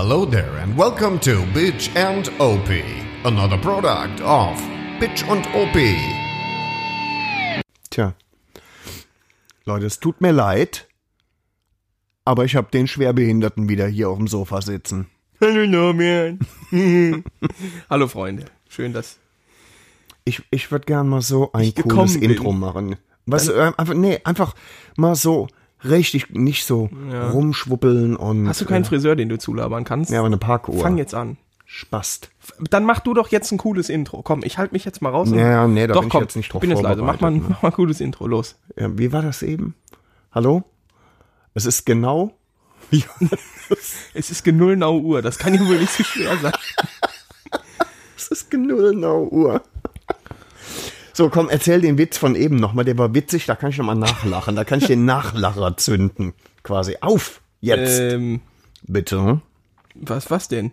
Hello there and welcome to Bitch and OP, another product of Bitch und OP. Tja. Leute, es tut mir leid, aber ich habe den Schwerbehinderten wieder hier auf dem Sofa sitzen. Hallo Norman. Hallo Freunde. Schön, dass. Ich, ich würde gern mal so ein cooles. Intro machen. Was, äh, einfach, nee, einfach mal so richtig, nicht so rumschwuppeln und. Hast du keinen Friseur, den du zulabern kannst? Ja, aber eine Parkuhr. Fang jetzt an. Spast. Dann mach du doch jetzt ein cooles Intro. Komm, ich halte mich jetzt mal raus. Ja, nee, da doch, bin ich komm, jetzt nicht drauf bin jetzt leise. Mach mal, ne? mach mal ein cooles Intro. Los. Ja, wie war das eben? Hallo? Es ist genau. Ja, Es ist genau Uhr. Das kann ja wohl nicht so schwer sein. es ist genau Uhr. So, komm, erzähl den Witz von eben nochmal. Der war witzig, da kann ich nochmal nachlachen. Da kann ich den Nachlacher zünden. Quasi. Auf! Jetzt, Ähm, bitte. was, was denn?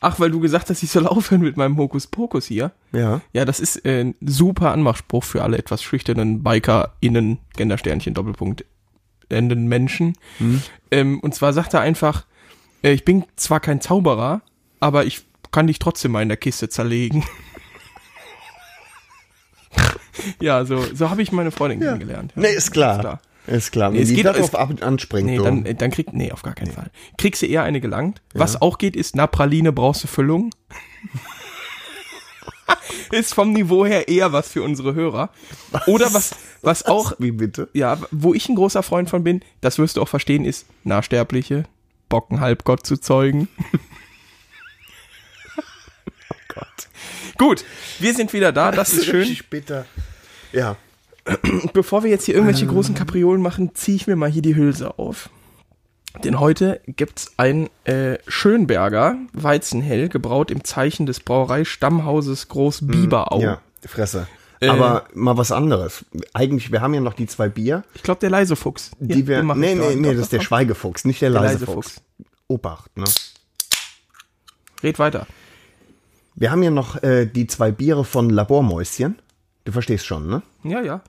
Ach, weil du gesagt hast, ich soll aufhören mit meinem Hokuspokus hier. Ja. Ja, das ist äh, ein super Anmachspruch für alle etwas schüchternen BikerInnen, Gendersternchen, Doppelpunkt, enden Menschen. Ähm, und zwar sagt er einfach, äh, ich bin zwar kein Zauberer, aber ich kann dich trotzdem mal in der Kiste zerlegen. Ja, so, so habe ich meine Freundin kennengelernt. Ja. Nee, ist klar. Ist klar. Ist klar. Nee, es die geht- darauf ab anspringt, Nee, dann, dann kriegt, nee, auf gar keinen Fall. Kriegst du eher eine gelangt. Was auch geht, ist, na, Praline brauchst du Füllung. ist vom Niveau her eher was für unsere Hörer. Oder was, was auch, Wie bitte? ja, wo ich ein großer Freund von bin, das wirst du auch verstehen, ist Nahsterbliche, Bocken Halbgott zu zeugen. Gott. Gut, wir sind wieder da, das ist schön. Bitter. Ja. Bevor wir jetzt hier irgendwelche großen Kapriolen machen, ziehe ich mir mal hier die Hülse auf. Denn heute gibt's ein äh, Schönberger Weizenhell, gebraut im Zeichen des Brauerei-Stammhauses Groß Biberau. Ja, Fresse. Äh. Aber mal was anderes. Eigentlich, wir haben ja noch die zwei Bier, Ich glaube, der leise Fuchs. die Ja, wir. Nee, nee, nee, Doch, das ist der Schweigefuchs, nicht der, der leise leise Fuchs. Fuchs. Obacht, ne? Red weiter. Wir haben ja noch äh, die zwei Biere von Labormäuschen. Du verstehst schon, ne? Ja, ja.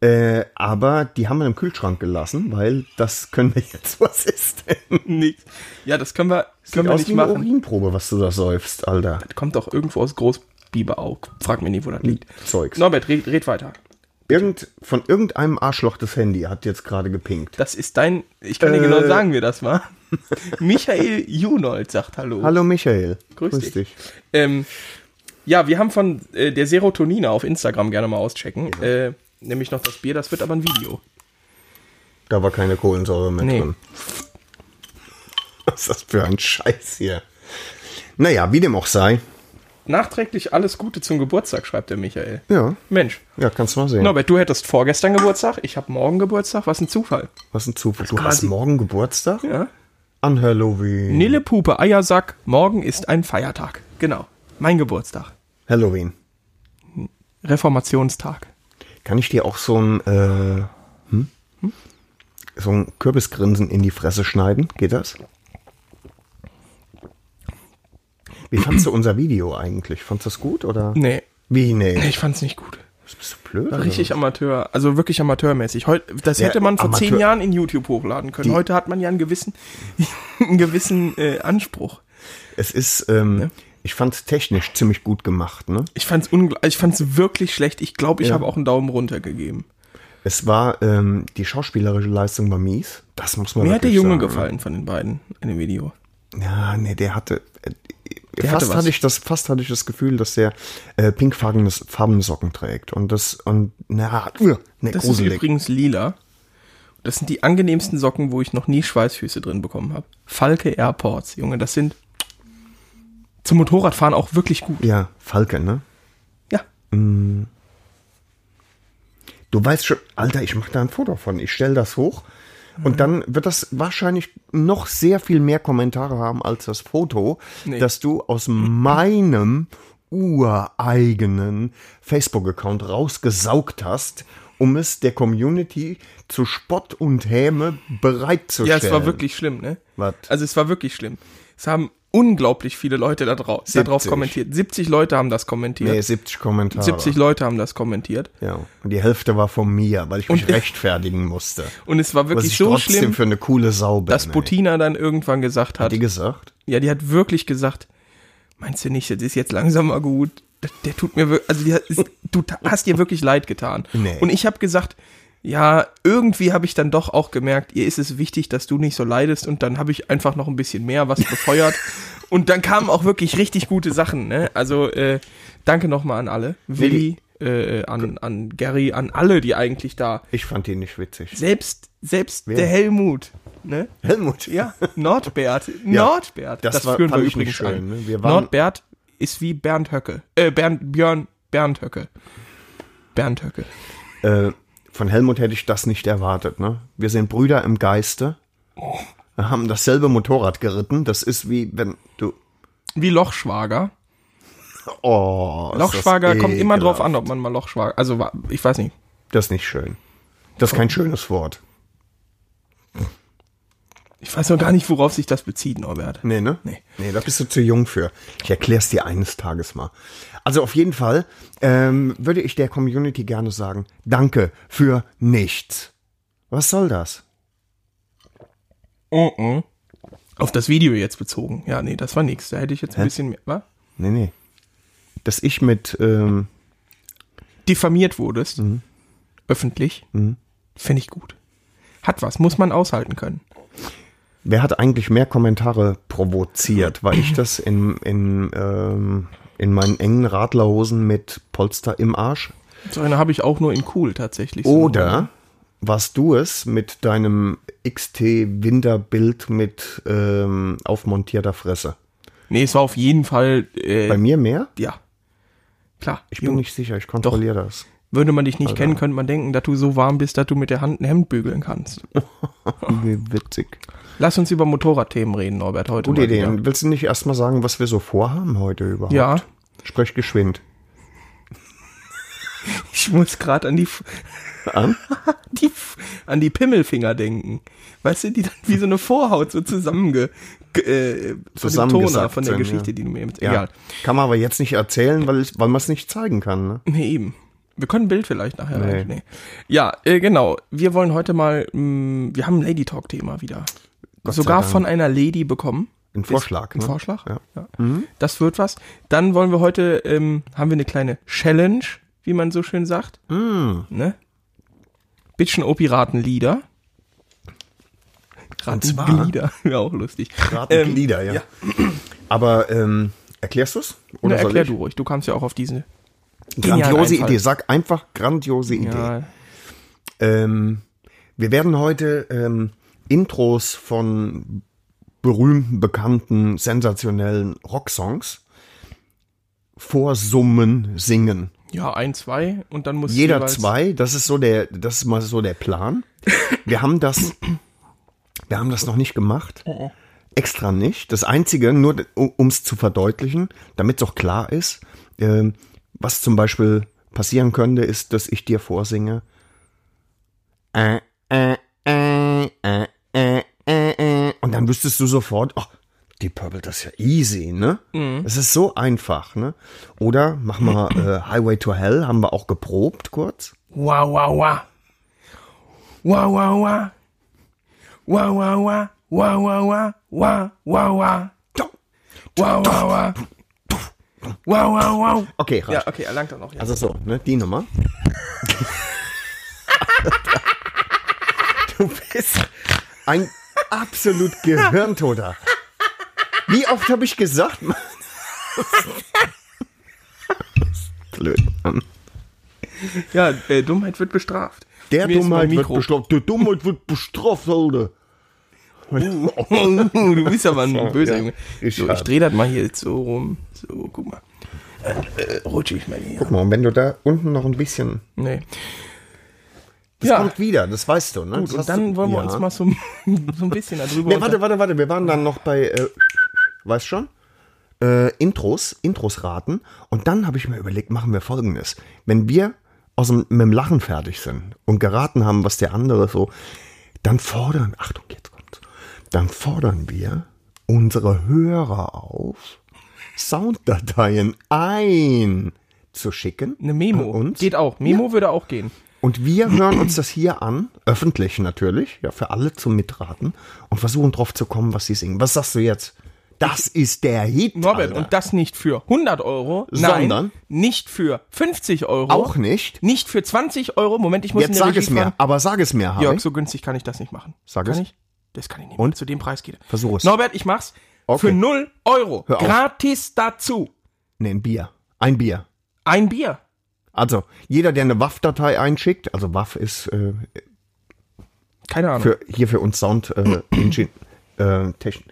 Äh, aber die haben wir im Kühlschrank gelassen, weil das können wir jetzt. Was ist denn? Nix. Ja, das können wir, können wir aus nicht wie eine machen. Urinprobe, was du da säufst, Alter. Kommt doch irgendwo aus Groß Biberau. Frag mich nicht, wo das liegt. Zeugs. Norbert, red, red weiter. Irgend, von irgendeinem Arschloch das Handy hat jetzt gerade gepinkt. Das ist dein, ich kann dir Äh. genau sagen, wer das war. Michael Junold sagt Hallo. Hallo Michael. Grüß dich. Ähm, ja, wir haben von äh, der Serotonina auf Instagram gerne mal auschecken. Äh, nämlich noch das Bier, das wird aber ein Video. Da war keine Kohlensäure mehr Nee. drin. Was ist das für ein Scheiß hier? Naja, wie dem auch sei. Nachträglich alles Gute zum Geburtstag, schreibt der Michael. Ja, Mensch. ja, kannst du mal sehen. Norbert, du hättest vorgestern Geburtstag, ich habe morgen Geburtstag. Was ein Zufall. Was ein Zufall. Du hast morgen Geburtstag? Ja. An Halloween. Nille Pupe Eiersack, morgen ist ein Feiertag. Genau. Mein Geburtstag. Halloween. Reformationstag. Kann ich dir auch so ein, äh, hm? so ein Kürbisgrinsen in die Fresse schneiden? Geht das? Wie fandst du unser Video eigentlich? Fandst du das gut oder? Nee, Wie, nee. ich fand's nicht gut. Bist du blöd? War richtig was? Amateur, also wirklich amateurmäßig. Heut, das Ja, hätte man vor Amateur- zehn Jahren in YouTube hochladen können. Die- Heute hat man ja einen gewissen, einen gewissen äh, Anspruch. Es ist, ähm, ich fand es technisch ziemlich gut gemacht, ne? Ich fand's ich fand's wirklich schlecht. Ich glaube, ich Ja. habe auch einen Daumen runter gegeben. Es war, ähm, die schauspielerische Leistung war mies. Das muss man Mir hat der Junge sagen, gefallen von den beiden in dem Video. Ja, nee, der hatte, äh, Der fast hatte ich das, fast hatte ich das Gefühl, dass der äh, pinkfarbene farbene Socken trägt und das und na, uh, ne, Das ist gruselig. übrigens lila. Das sind die angenehmsten Socken, wo ich noch nie Schweißfüße drin bekommen habe. Falke Airports, Junge, das sind zum Motorradfahren auch wirklich gut. Ja, Falke, ne? Ja. Du weißt schon, Alter, ich mache da ein Foto von. Ich stell das hoch und dann wird das wahrscheinlich noch sehr viel mehr Kommentare haben als das Foto, Nee. das du aus meinem ureigenen Facebook-Account rausgesaugt hast, um es der Community zu Spott und Häme Ja, bereitzustellen. es war wirklich schlimm, ne? Was? Also es war wirklich schlimm. Es haben unglaublich viele Leute da, drau da drauf 70. kommentiert. 70 Leute haben das kommentiert. Nee, 70 Kommentare. 70 Leute haben das kommentiert. Ja, und die Hälfte war von mir, weil ich mich Und- rechtfertigen musste. Und es war Was wirklich ich so trotzdem schlimm, für eine coole Sau bin. dass ey. Butina dann irgendwann gesagt hat, Hat die gesagt? Ja, die hat wirklich gesagt, meinst du nicht, das ist jetzt langsam mal gut? Der, der tut mir wirklich, also die ist, du hast ihr wirklich leid getan. Nee. Und ich habe gesagt, ja, irgendwie habe ich dann doch auch gemerkt, ihr ist es wichtig, dass du nicht so leidest und dann habe ich einfach noch ein bisschen mehr was befeuert und dann kamen auch wirklich richtig gute Sachen, ne? Also äh, danke nochmal an alle. Willi, äh, an, an Gary, an alle, die eigentlich da, Ich fand ihn nicht witzig. selbst, selbst Wer? der Helmut, ne? Helmut. Ja, Nordbert. Nordbert. das war- führen wir übrigens schön, an. ne? Wir Nordbert ist wie Bernd Höcke. Äh, Bernd, Björn, Bernd Höcke. Bernd Höcke. Äh, von Helmut hätte ich das nicht erwartet, ne? Wir sind Brüder im Geiste. Wir haben dasselbe Motorrad geritten. Das ist wie wenn du. Wie Lochschwager. Oh. Lochschwager kommt immer drauf an, ob man mal Lochschwager. Also, ich weiß nicht. Das ist nicht schön. Das ist kein schönes Wort. Ich weiß noch gar nicht, worauf sich das bezieht, Norbert. Nee, ne? Nee. Nee, da bist du zu jung für. Ich erklär's dir eines Tages mal. Also auf jeden Fall ähm, würde ich der Community gerne sagen, danke für nichts. Was soll das? Mhm. Auf das Video jetzt bezogen. Ja, nee, das war nix. Da hätte ich jetzt ein Hä? bisschen mehr. Was? Nee, nee. Dass ich mit, ähm, Diffamiert wurdest. Mhm. Öffentlich. Finde ich gut. Hat was, muss man aushalten können. Wer hat eigentlich mehr Kommentare provoziert? War ich das in, in, ähm, in meinen engen Radlerhosen mit Polster im Arsch? So eine habe ich auch nur in cool tatsächlich. So. Oder warst du es mit deinem XT-Winterbild mit ähm, aufmontierter Fresse? Nee, es war auf jeden Fall. Äh, Bei mir mehr? Ja. Klar. Ich bin Junge, nicht sicher, ich kontrolliere das. Würde man dich nicht kennen, könnte man denken, dass du so warm bist, dass du mit der Hand ein Hemd bügeln kannst. Wie witzig. Lass uns über Motorradthemen reden, Norbert, heute. Gute Idee. wieder. Willst du nicht erstmal sagen, was wir so vorhaben heute überhaupt? Ja. Sprech geschwind. Ich muss gerade an die, An? die an die Pimmelfinger denken. Weißt du, die dann wie so eine Vorhaut so zusammenge ge- äh, Toner von der Geschichte, ja. die du mir jetzt Ja. egal. Kann man aber jetzt nicht erzählen, weil, weil man es nicht zeigen kann. Ne? Nee, eben. Wir können ein Bild vielleicht nachher Nee. Nee. Ja, äh, genau. Wir wollen heute mal, mh, wir haben ein Lady Talk Thema wieder. Gott Sogar von einer Lady bekommen. Ein Vorschlag. Ein ne? Vorschlag? Ja. Mhm. Das wird was. Dann wollen wir heute, ähm, haben wir eine kleine Challenge, wie man so schön sagt. Mhm. Ne? Bitchen Opi raten Lieder. Raten zwar- Glieder. Ja, auch lustig. Raten Ähm, ja. ja. Aber ähm, erklärst du es? Na, erklär ich? du ruhig. Du kamst ja auch auf diese Grandiose. Idee. Sag einfach grandiose Idee. Ja, Ähm, wir werden heute ähm, Intros von berühmten, bekannten, sensationellen Rocksongs vorsummen, singen. ja, ein, zwei und dann muss Jeder zwei, das ist so der, das ist mal so der Plan. Wir haben das, wir haben das noch nicht gemacht. Extra nicht. Das einzige, nur um es zu verdeutlichen, damit es auch klar ist, ähm, was zum Beispiel passieren könnte, ist, dass ich dir vorsinge. Äh, äh, äh, äh, äh, äh, äh. Und dann wüsstest du sofort, oh, die Purple, das ist ja easy, ne? Es ist so einfach, ne? Oder machen wir äh, Highway to Hell, haben wir auch geprobt kurz. Wow, wow, wow. Wow, wow, wow. Wow, wow, wow. Wow, wow, wow. Wow, wow, wow. Wow, wow, wow. Wow, wow, wow. Okay, reicht. Ja, okay, erlangt doch noch. Ja. Also so, ne, die Nummer. du bist ein absolut Gehirntoter. Wie oft habe ich gesagt, Mann? Blöd. Mann. ja äh, Dummheit wird bestraft. Der Mir Dummheit wird bestraft. Der Dummheit wird bestraft, Alter. Du bist aber ein böser. Junge. Ich so, ich hab- dreh das mal hier jetzt so rum. So, guck mal. Äh, äh, rutsche ich mal hier. Guck mal, und wenn du da unten noch ein bisschen. Nee. Das Ja. kommt wieder, das weißt du, ne? Gut, Das und dann du- wollen wir ja. uns mal so, so ein bisschen darüber Nee, warte, warte, warte. Wir waren dann noch bei, äh, weißt schon? Äh, Intros, Intros raten. Und dann habe ich mir überlegt, machen wir folgendes. Wenn wir aus dem, mit dem Lachen fertig sind und geraten haben, was der andere so, dann fordern, Achtung, jetzt. Dann fordern wir unsere Hörer auf, Sounddateien einzuschicken. Eine Memo. uns. Geht auch. Memo würde auch gehen. Und wir hören uns das hier an, öffentlich natürlich, ja, für alle zum Mitraten und versuchen drauf zu kommen, was sie singen. Was sagst du jetzt? Das ist der Hit. Norbert, Alter. und das nicht für 100 Euro, Sondern? nein, nicht für 50 Euro, auch nicht. nicht für 20 Euro. Moment, ich muss Jetzt sag Regie es mir, aber sag es mir, Harry. Jörg, so günstig kann ich das nicht machen. Sag kann es. ich? Das kann ich nicht. Und? Zu dem Preis geht er. Versuch es. Norbert, ich mach's Okay. für 0 Euro. Hör auf. Gratis dazu. Nee, ein Bier. Ein Bier. Ein Bier. Also, jeder, der eine WAF-Datei einschickt, also WAF ist äh, Keine Ahnung. für, hier für uns Sound äh, Engine, äh, Techn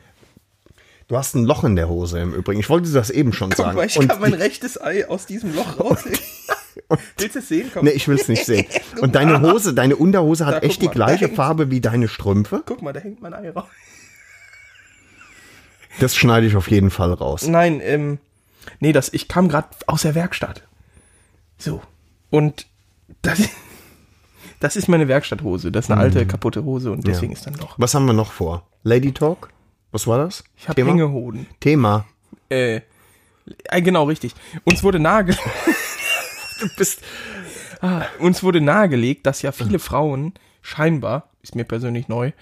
Du hast ein Loch in der Hose im Übrigen. Ich wollte das eben schon sagen. Guck mal, ich Und kann mein rechtes Ei aus diesem Loch rausheben. Willst du es sehen? Komm. Nee, ich will es nicht sehen. Und deine Hose, deine Unterhose Da, hat guck echt die mal, gleiche da Farbe wie deine Strümpfe. Guck mal, da hängt mein Ei raus. Das schneide ich auf jeden Fall raus. Nein, ähm, nee, das, ich kam gerade aus der Werkstatt. So. Und das, das ist meine Werkstatthose. Das ist eine alte, kaputte Hose und deswegen ist dann Loch. Was haben wir noch vor? Lady Talk? Was war das? Ich habe Thema? Hängehoden. Thema. Äh, äh, genau, richtig. Uns wurde nahe, Du bist ah, uns wurde nahegelegt, dass ja viele Frauen scheinbar, ist mir persönlich neu,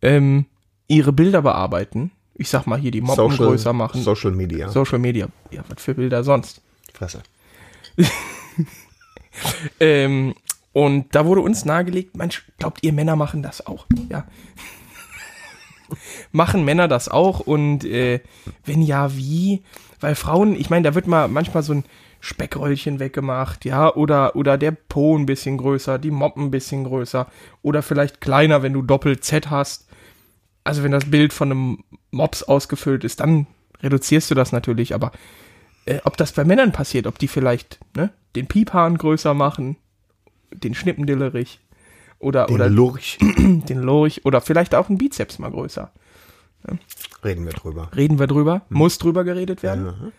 ähm, ihre Bilder bearbeiten. Ich sag mal hier die Moppen größer machen. Social Media. Social Media. Ja, was für Bilder sonst? Fresse. Ähm, und da wurde uns nahegelegt, Mensch, glaubt ihr Männer machen das auch? Ja. Machen Männer das auch? Und äh, wenn ja, wie? Weil Frauen, ich meine, da wird mal manchmal so ein Speckröllchen weggemacht, ja, oder, oder der Po ein bisschen größer, die Moppen ein bisschen größer, oder vielleicht kleiner, wenn du Doppel-Z hast. Also wenn das Bild von einem Mops ausgefüllt ist, dann reduzierst du das natürlich, aber äh, ob das bei Männern passiert, ob die vielleicht ne, den Piephahn größer machen, den Schnippendillerich oder, Den oder Lurch. den Lurch oder vielleicht auch einen Bizeps mal größer. Reden wir drüber. Reden wir drüber, muss drüber geredet werden.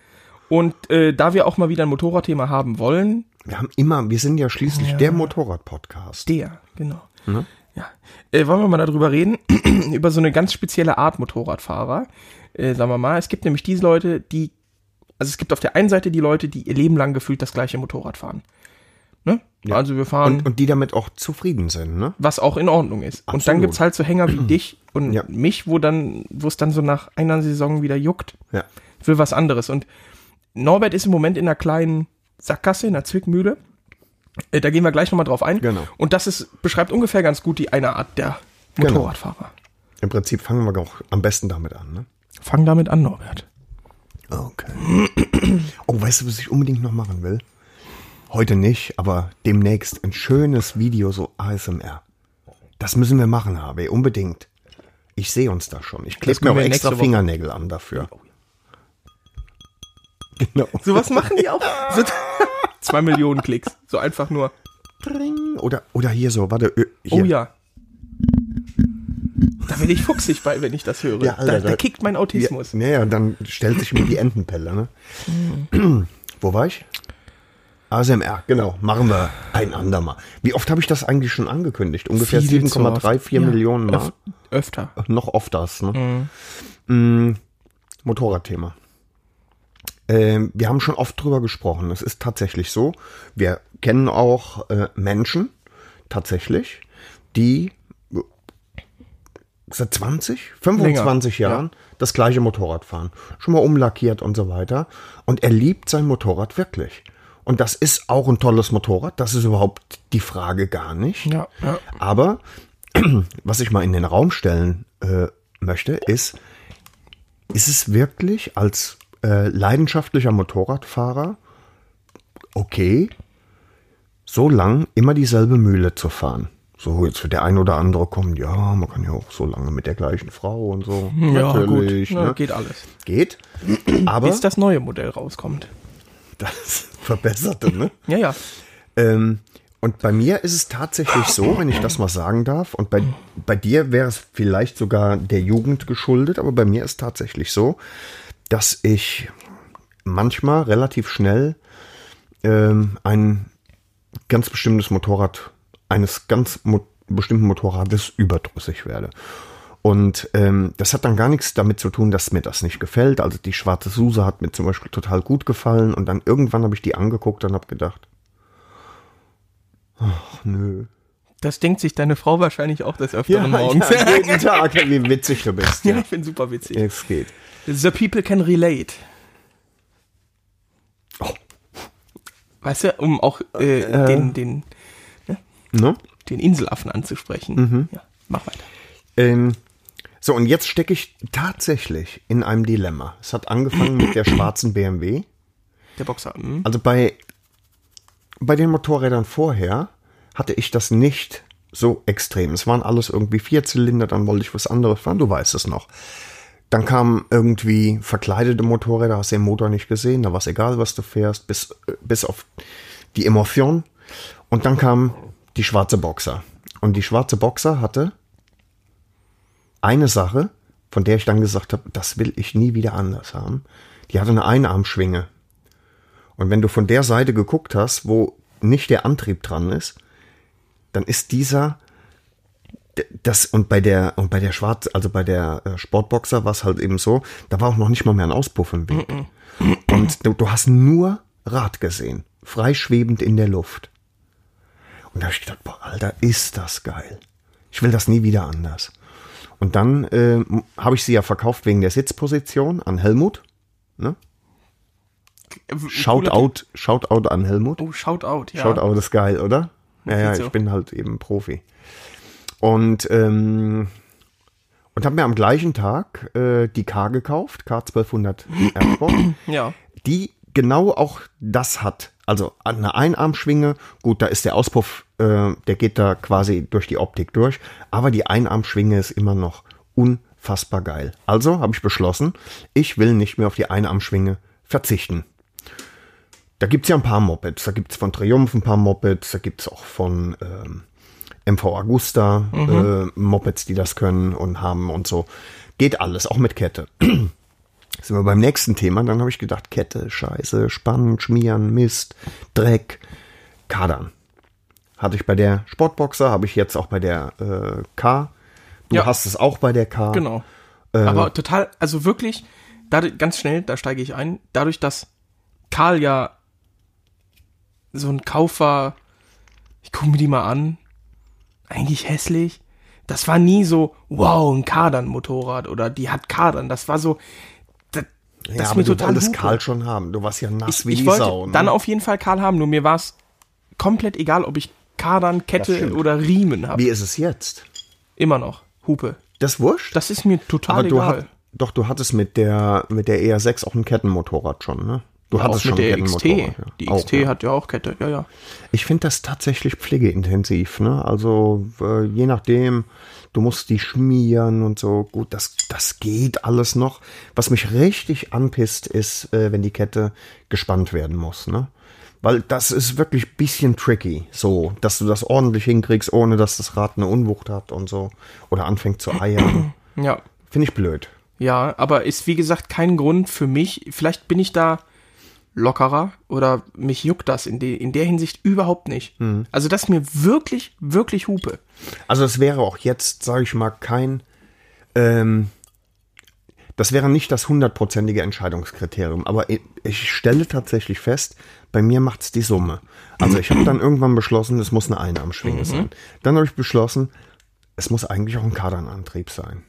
Und äh, da wir auch mal wieder ein Motorradthema haben wollen, Wir haben immer, wir sind ja schließlich der Motorrad-Podcast. der, genau. Ja. Äh, wollen wir mal darüber reden, über so eine ganz spezielle Art Motorradfahrer. Äh, sagen wir mal, es gibt nämlich diese Leute, die, also es gibt auf der einen Seite die Leute, die ihr Leben lang gefühlt das gleiche Motorrad fahren. Ne? Also wir fahren, Und, und die damit auch zufrieden sind, ne? was auch in Ordnung ist. Und dann Absolut. gibt's halt so Hänger wie dich und Ja. mich, wo dann, wo es dann so nach einer Saison wieder juckt. Ja. will was anderes. Und Norbert ist im Moment in einer kleinen Sackgasse, in einer Zwickmühle. Äh, Da gehen wir gleich nochmal drauf ein. Genau. Und das ist, beschreibt ungefähr ganz gut die eine Art der Genau. Motorradfahrer. Im Prinzip fangen wir auch am besten damit an, ne? Fang damit an, Norbert. Okay. Oh, weißt du, was ich unbedingt noch machen will? Heute nicht, aber demnächst ein schönes Video, so ASMR. Das müssen wir machen, HB, unbedingt. Ich sehe uns da schon. Ich klebe mir auch extra Fingernägel an dafür. Genau. Sowas machen die auch. So, zwei Millionen Klicks. So einfach nur. Oder, oder hier so, warte. Hier. Oh ja. Da werde ich fuchsig bei, wenn ich das höre. Ja, Alter, da, da da- kickt mein Autismus. Ja, ja, dann stellt sich mir die Entenpelle, ne? Wo war ich? ASMR, genau. Machen wir ein andermal. Wie oft habe ich das eigentlich schon angekündigt? Ungefähr Viel zu oft. 7,34 Ja, Millionen Mal. öf- öfter. Noch ofters, ne? Mm, Motorradthema. Ähm, wir haben schon oft drüber gesprochen. Es ist tatsächlich so. Wir kennen auch äh, Menschen, tatsächlich, die seit 20, 25 Länger, Jahren das gleiche Motorrad fahren. Schon mal umlackiert und so weiter. Und er liebt sein Motorrad wirklich. Und das ist auch ein tolles Motorrad. Das ist überhaupt die Frage gar nicht. Ja, ja. Aber was ich mal in den Raum stellen äh, möchte, ist, ist es wirklich als äh, leidenschaftlicher Motorradfahrer okay, so lang immer dieselbe Mühle zu fahren? So, jetzt wird der ein oder andere kommen, ja, man kann ja auch so lange mit der gleichen Frau und so. Ja, Natürlich, gut. Ja, ne? geht alles. Geht. Aber Bis das neue Modell rauskommt. das Verbesserte, ne? Ja, ja. Ähm, und bei mir ist es tatsächlich so, wenn ich das mal sagen darf, und bei, bei dir wäre es vielleicht sogar der Jugend geschuldet, aber bei mir ist tatsächlich so, dass ich manchmal relativ schnell ähm, ein ganz bestimmtes Motorrad, eines ganz mo bestimmten Motorrades überdrüssig werde. Und ähm, das hat dann gar nichts damit zu tun, dass mir das nicht gefällt. Also die schwarze Suse hat mir zum Beispiel total gut gefallen und dann irgendwann habe ich die angeguckt und habe gedacht, ach nö. Das denkt sich deine Frau wahrscheinlich auch des Öfteren morgens. ja, jeden Tag, wie witzig du bist. Ja, Ja, ich bin super witzig. es geht. The people can relate. Oh. Weißt du, um auch äh, den, den, Ne? den Inselaffen anzusprechen. Mhm. Ja, mach weiter. Ähm, so, und jetzt stecke ich tatsächlich in einem Dilemma. Es hat angefangen mit der schwarzen BMW. Der Boxer. Hm? Also bei, bei den Motorrädern vorher hatte ich das nicht so extrem. Es waren alles irgendwie Vierzylinder, dann wollte ich was anderes fahren, du weißt es noch. Dann kamen irgendwie verkleidete Motorräder, hast den Motor nicht gesehen, da war es egal, was du fährst, bis, bis auf die Emotion. Und dann kam die schwarze Boxer. Und die schwarze Boxer hatte eine Sache, von der ich dann gesagt habe, das will ich nie wieder anders haben. Die hatte eine Einarmschwinge. Und wenn du von der Seite geguckt hast, wo nicht der Antrieb dran ist, dann ist dieser das und bei der und bei der Schwarz, also bei der äh, Sportboxer war es halt eben so, da war auch noch nicht mal mehr ein Auspuff im Weg. Und du, du hast nur Rad gesehen, freischwebend in der Luft. Und da habe ich gedacht, boah, Alter, ist das geil. Ich will das nie wieder anders. Und dann äh, habe ich sie ja verkauft wegen der Sitzposition an Helmut. Ne? Shoutout, Shoutout an Helmut. Oh, Shoutout, ja. Shoutout ist geil, oder? Ja, ja, ich bin halt eben Profi. Und, ähm, und habe mir am gleichen Tag äh, die K gekauft, K1200 Airsport, Ja. die genau auch das hat. Also eine Einarmschwinge, gut, da ist der Auspuff, äh, der geht da quasi durch die Optik durch, aber die Einarmschwinge ist immer noch unfassbar geil. Also habe ich beschlossen, ich will nicht mehr auf die Einarmschwinge verzichten. Da gibt's ja ein paar Mopeds. Da gibt's von Triumph ein paar Mopeds. Da gibt's auch von ähm, MV Agusta äh, Mopeds, die das können und haben und so. Geht alles, auch mit Kette. Sind wir beim nächsten Thema. Dann habe ich gedacht, Kette, Scheiße, Spannen, Schmieren, Mist, Dreck, Kadern. Hatte ich bei der Sportboxer, habe ich jetzt auch bei der äh, K. Du Ja. hast es auch bei der K. Genau. Äh. Aber total, also wirklich, dadurch, ganz schnell, da steige ich ein, dadurch, dass Karl ja so ein Kauf war, ich gucke mir die mal an, eigentlich hässlich. Das war nie so, wow, ein Kadern-Motorrad oder die hat Kadern. Das war so, das, Ja, ist aber mir du total wolltest Hupe. Karl schon haben. Du warst ja nass ich, wie ich die wollte Sau. Ne? dann auf jeden Fall Karl haben, nur mir war es komplett egal, ob ich Kadern, Kette oder Riemen habe. Wie ist es jetzt? Immer noch. Hupe. Das ist wurscht? Das ist mir total aber du egal. hat, doch, du hattest mit der, mit der ER6 auch ein Kettenmotorrad schon, ne? Du auch hattest mit schon der XT. Ja. Die Auch, XT ja. hat ja auch Kette, ja, ja. Ich finde das tatsächlich pflegeintensiv, ne? Also äh, je nachdem, du musst die schmieren und so. Gut, das, das geht alles noch. Was mich richtig anpisst, ist, äh, wenn die Kette gespannt werden muss, ne? Weil das ist wirklich ein bisschen tricky, so, dass du das ordentlich hinkriegst, ohne dass das Rad eine Unwucht hat und so. Oder anfängt zu eiern. Ja, Finde ich blöd. ja, aber ist wie gesagt kein Grund für mich. Vielleicht bin ich da lockerer oder mich juckt das in, de, in der Hinsicht überhaupt nicht. Hm. Also das ist mir wirklich, wirklich Hupe. Also es wäre auch jetzt, sage ich mal, kein, ähm, das wäre nicht das hundertprozentige Entscheidungskriterium, aber ich, stelle tatsächlich fest, bei mir macht es die Summe. Also ich habe dann irgendwann beschlossen, es muss eine Einarmschwinge sein. Dann habe ich beschlossen, es muss eigentlich auch ein Kardanantrieb sein.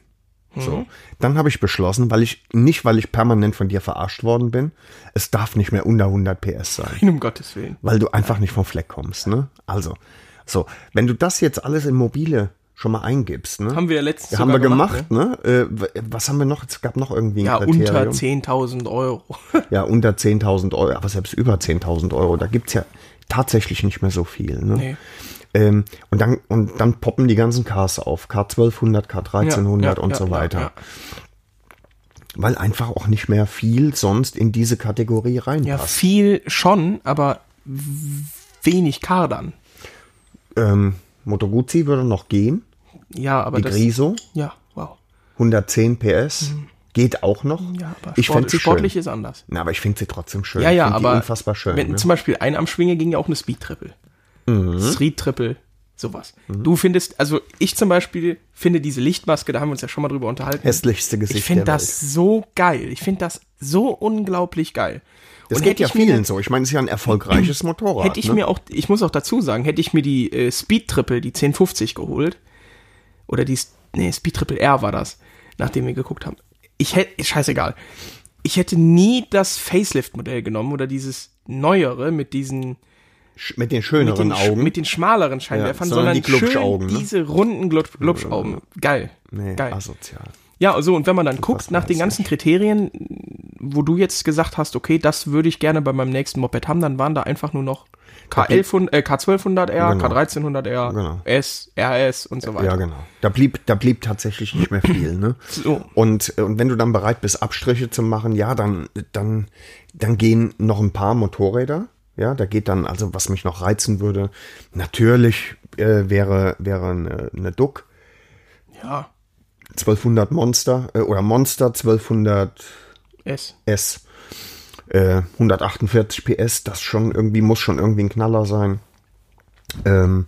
So. Dann habe ich beschlossen, weil ich, nicht weil ich permanent von dir verarscht worden bin, es darf nicht mehr unter 100 PS sein Um Gottes Willen. weil du einfach nicht vom Fleck kommst, ne? Also, so, wenn du das jetzt alles in mobile schon mal eingibst, ne? Haben wir ja letztens Ja, haben wir sogar gemacht, ne? Äh, w- was haben wir noch? Es gab noch irgendwie ein Ja, unter Kriterium. 10.000 Euro. Ja, unter 10.000 Euro, aber selbst über 10.000 Euro, da gibt's ja tatsächlich nicht mehr so viel, ne? Nee. Ähm, und dann, und dann poppen die ganzen Cars auf, K1200, K1300 Ja, ja, und ja, so ja, weiter. ja. Weil einfach auch nicht mehr viel sonst in diese Kategorie Ja, reinpasst. viel schon, aber wenig Kadern. Ähm, Moto Guzzi würde noch gehen, Ja, aber die das. Griso. Ja, wow. 110 PS. Geht auch noch. Mhm. Ja, aber ich Sport, sie sportlich schön. ist anders. Na, aber ich finde sie trotzdem schön. Ja, ja, aber unfassbar schön. wenn, ne? zum Beispiel Einarmschwinge ging ja auch eine Speed Triple. Mhm. Street Triple. Sowas. Mhm. Du findest, also ich zum Beispiel finde diese Lichtmaske, da haben wir uns ja schon mal drüber unterhalten. Hässlichste Gesicht ich finde das so geil. Ich finde das so unglaublich geil. Das Und geht ja ich mir- vielen so. Ich meine, es ist ja ein erfolgreiches Motorrad. Hätte ich ne? mir auch, ich muss auch dazu sagen, hätte ich mir die äh, Speed Triple, die 1050 geholt, oder die, nee, Speed Triple R war das, nachdem wir geguckt haben. Ich hätte, scheißegal. Ich hätte nie das Facelift-Modell genommen oder dieses neuere mit diesen, mit den mit schöneren den, Sch- Augen. mit den schmaleren Scheinwerfern, Ja, sondern sondern, die schön ne? diese runden Glub- Glubschaugen. Geil. nee, Geil. asozial. Ja, so, und wenn man dann guckt was nach den ganzen Kriterien, wo du jetzt gesagt hast, okay, das würde ich gerne bei meinem nächsten Moped haben, dann waren da einfach nur noch K1100, äh, K1200R, Genau. K1300R, Genau. S, RS und so weiter. Ja, genau. Da blieb, da blieb tatsächlich nicht mehr viel. Ne? So. Und, äh, und wenn du dann bereit bist, Abstriche zu machen, ja, dann, dann, dann gehen noch ein paar Motorräder. Ja, da geht dann, also was mich noch reizen würde, natürlich äh, wäre, wäre eine, eine Duck Ja, 1200 Monster äh, oder Monster 1200 S. S. Äh, 148 PS, das schon irgendwie, muss schon irgendwie ein Knaller sein. Ähm,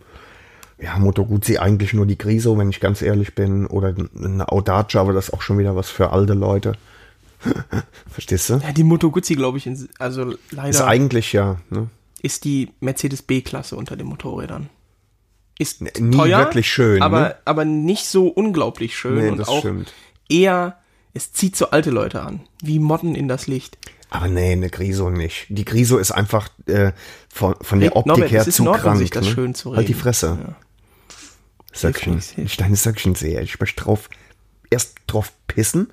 ja, Moto Guzzi eigentlich nur die Griso, wenn ich ganz ehrlich bin. Oder eine Audacia, aber das ist auch schon wieder was für alte Leute. Verstehst du? Ja, die Moto Guzzi, glaube ich, also Ist leider eigentlich ja, ne? ist die Mercedes B-Klasse unter den Motorrädern. Ist nie teuer, wirklich schön, aber, ne? aber nicht so unglaublich schön Nee, und das auch stimmt. eher, es zieht so alte Leute an, wie Motten in das Licht. Aber nee, eine Griso nicht. Die Griso ist einfach äh, von, von der Optik Norbert, her ist zu in Ordnung, krank. sich das ne? schön zu Halt die reden. Fresse. Ja. Söckchen. Ich deine Söckchen sehe. Ich möchte drauf, erst drauf pissen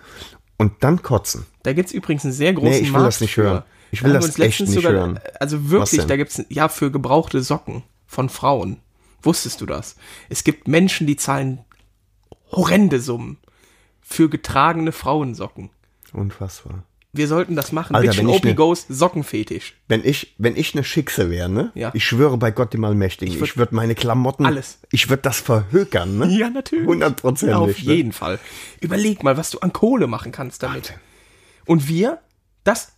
und dann kotzen. Da gibt's übrigens einen sehr großen Nee, ich will Markt das nicht für. hören. Ich Da will wir das echt nicht hören. Also wirklich, da gibt's ja für gebrauchte Socken von Frauen. Wusstest du das? Es gibt Menschen, die zahlen horrende Summen für getragene Frauensocken. Unfassbar. Wir sollten das machen. Alter, Bitch wenn and ich OP ne- Goes Sockenfetisch. Wenn ich, wenn ich eine Schickse wäre, ne? Ja. Ich schwöre bei Gott dem Allmächtigen, ich würd- würde meine Klamotten, Alles. ich würde das verhökern, ne? Ja, natürlich. Hundertprozentig. Auf ne? jeden Fall. Überleg mal, was du an Kohle machen kannst damit. Und wir, das,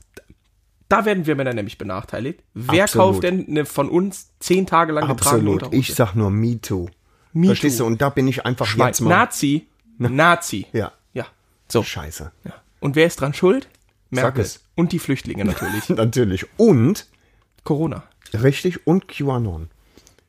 da werden wir Männer nämlich benachteiligt. Wer Absolut. kauft denn eine von uns zehn Tage lang getragene Absolut. Unterhose? Ich sag nur Me Too. Me Verstehst too. du? Und da bin ich einfach Schwein. jetzt mal. Nazi. Nazi. Ja. Ja. So. Scheiße. Ja. Und wer ist dran schuld? Merkel. Und die Flüchtlinge natürlich. Natürlich. Und, Corona. richtig, und QAnon.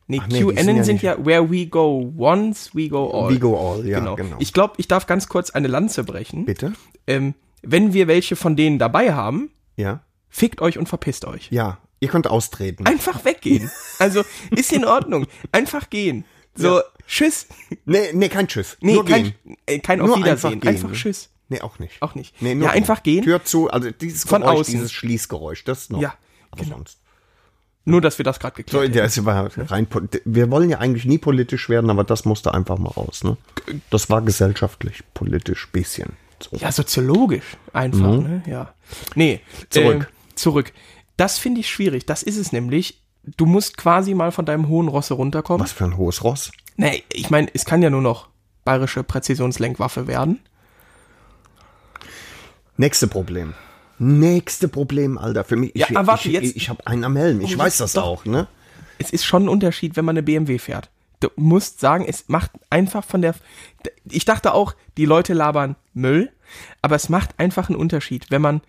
Nee, Ach nee, die sind QAnon ja sind ja, where we go once, we go all. We go all, ja, genau. Ich glaube, ich darf ganz kurz eine Lanze brechen. Bitte? Ähm, wenn wir welche von denen dabei haben, Ja. fickt euch und verpisst euch. Ja. Ihr könnt austreten. Einfach weggehen. Also, ist in Ordnung. Einfach gehen. So, Ja. tschüss. Nee, nee, kein Tschüss. Nee, nur kein, gehen. äh, kein Auf Nur Wiedersehen. einfach Einfach, tschüss. Nee, auch nicht. Auch nicht. Nee, nur Ja, einfach gehen. Tür zu, also dieses Von Geräusch, außen. dieses Schließgeräusch, das noch. Ja, Aber genau. sonst. Nur, dass wir das gerade So, geklärt haben. das war rein, wir wollen ja eigentlich nie politisch werden, aber das musste einfach mal raus, ne? Das war gesellschaftlich, politisch, bisschen. So. Ja, soziologisch einfach, ne? Ja. Nee, Mhm. Zurück. Äh, zurück. Das finde ich schwierig. Das ist es nämlich. Du musst quasi mal von deinem hohen Rosse runterkommen. Was für ein hohes Ross. Nee, ich meine, es kann ja nur noch bayerische Präzisionslenkwaffe werden. Nächste Problem. Nächste Problem, Alter. Für mich, Ja, ich, warte, ich, jetzt- ich, ich habe einen am Helm. Ich Oh, weiß das das doch. auch, ne? Es ist schon ein Unterschied, wenn man eine BMW fährt. Du musst sagen, es macht einfach von der. Ich dachte auch, die Leute labern Müll, aber es macht einfach einen Unterschied, wenn man.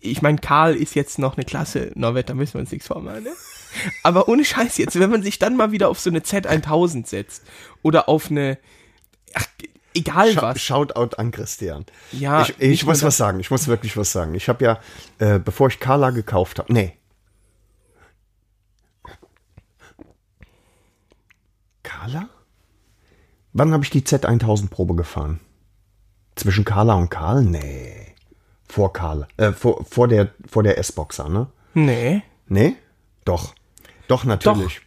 Ich meine, Karl ist jetzt noch eine Klasse, Norbert, da müssen wir uns nichts vormachen, ne? Aber ohne Scheiß jetzt, wenn man sich dann mal wieder auf so eine Z1000 setzt oder auf eine. Ach, egal Scha was. Shoutout an Christian. Ja, ich, ich muss was sagen. Ich muss wirklich was sagen. Ich habe ja, äh, bevor ich Carla gekauft habe, nee. Carla? Wann habe ich die Z1000 Probe gefahren? Zwischen Carla und Karl? Nee. Vor Karl. Äh, vor, vor der, vor der S-Boxer, ne? Nee. Nee? Doch. Doch, natürlich.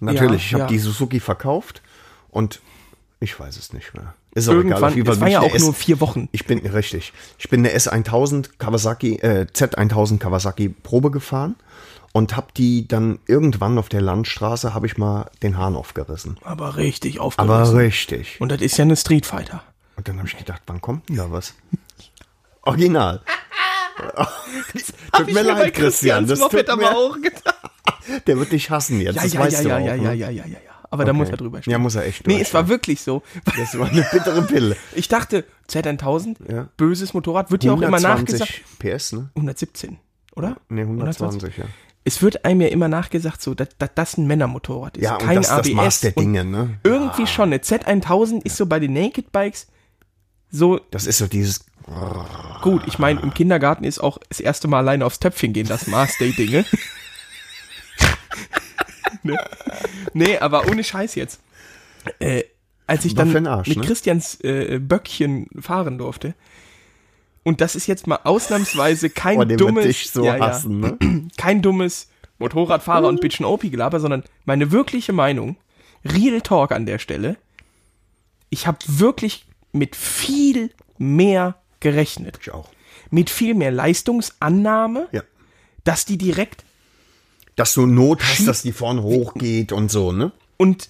Natürlich. ich habe ja. die Suzuki verkauft und ich weiß es nicht mehr. Ist auch egal. Irgendwann, Fall es war ja auch S- nur vier Wochen. Ich bin richtig. Ich bin eine S1000 Kawasaki, äh, Z1000 Kawasaki Probe gefahren und habe die dann irgendwann auf der Landstraße habe ich mal den Hahn aufgerissen. Aber richtig aufgerissen. Aber richtig. Und das ist ja eine Street Fighter. Und dann habe ich gedacht, wann kommt denn da was? Original. tut mir leid, Christian. Das tut mir, auch gedacht. Der wird dich hassen jetzt, Ja, das ja, weißt ja, du ja, auch. ja, ne? ja, ja, ja, ja, ja. Aber da Okay. muss er drüber stehen. Ja, muss er echt Nee, es war ja. wirklich so. Das war eine bittere Pille. Ich dachte, Z1000, Ja. böses Motorrad, wird ja auch immer 120 nachgesagt. PS, ne? 117, oder? Ne, 120, ja. Es wird einem ja immer nachgesagt, so, dass, dass das ein Männermotorrad ist. Ja, und kein das, ABS. das Maß der Dinge, ne? Irgendwie schon. Eine Z1000 ist so bei den Naked Bikes so Das ist so dieses, gut. Ich meine, im Kindergarten ist auch das erste Mal alleine aufs Töpfchen gehen das Maß der Dinge. ne? Nee, aber ohne Scheiß jetzt. Äh, als ich War dann Arsch, mit ne? Christians äh, Böckchen fahren durfte, und das ist jetzt mal ausnahmsweise kein oh, dummes, so ja, ja, hassen, ne? kein dummes Motorradfahrer und Bitchen OP gelaber, sondern meine wirkliche Meinung, Real Talk an der Stelle. Ich habe wirklich mit viel mehr gerechnet, Ich auch. mit viel mehr Leistungsannahme, Ja. dass die direkt Dass du Not hast, dass die vorn hochgeht und so, ne? und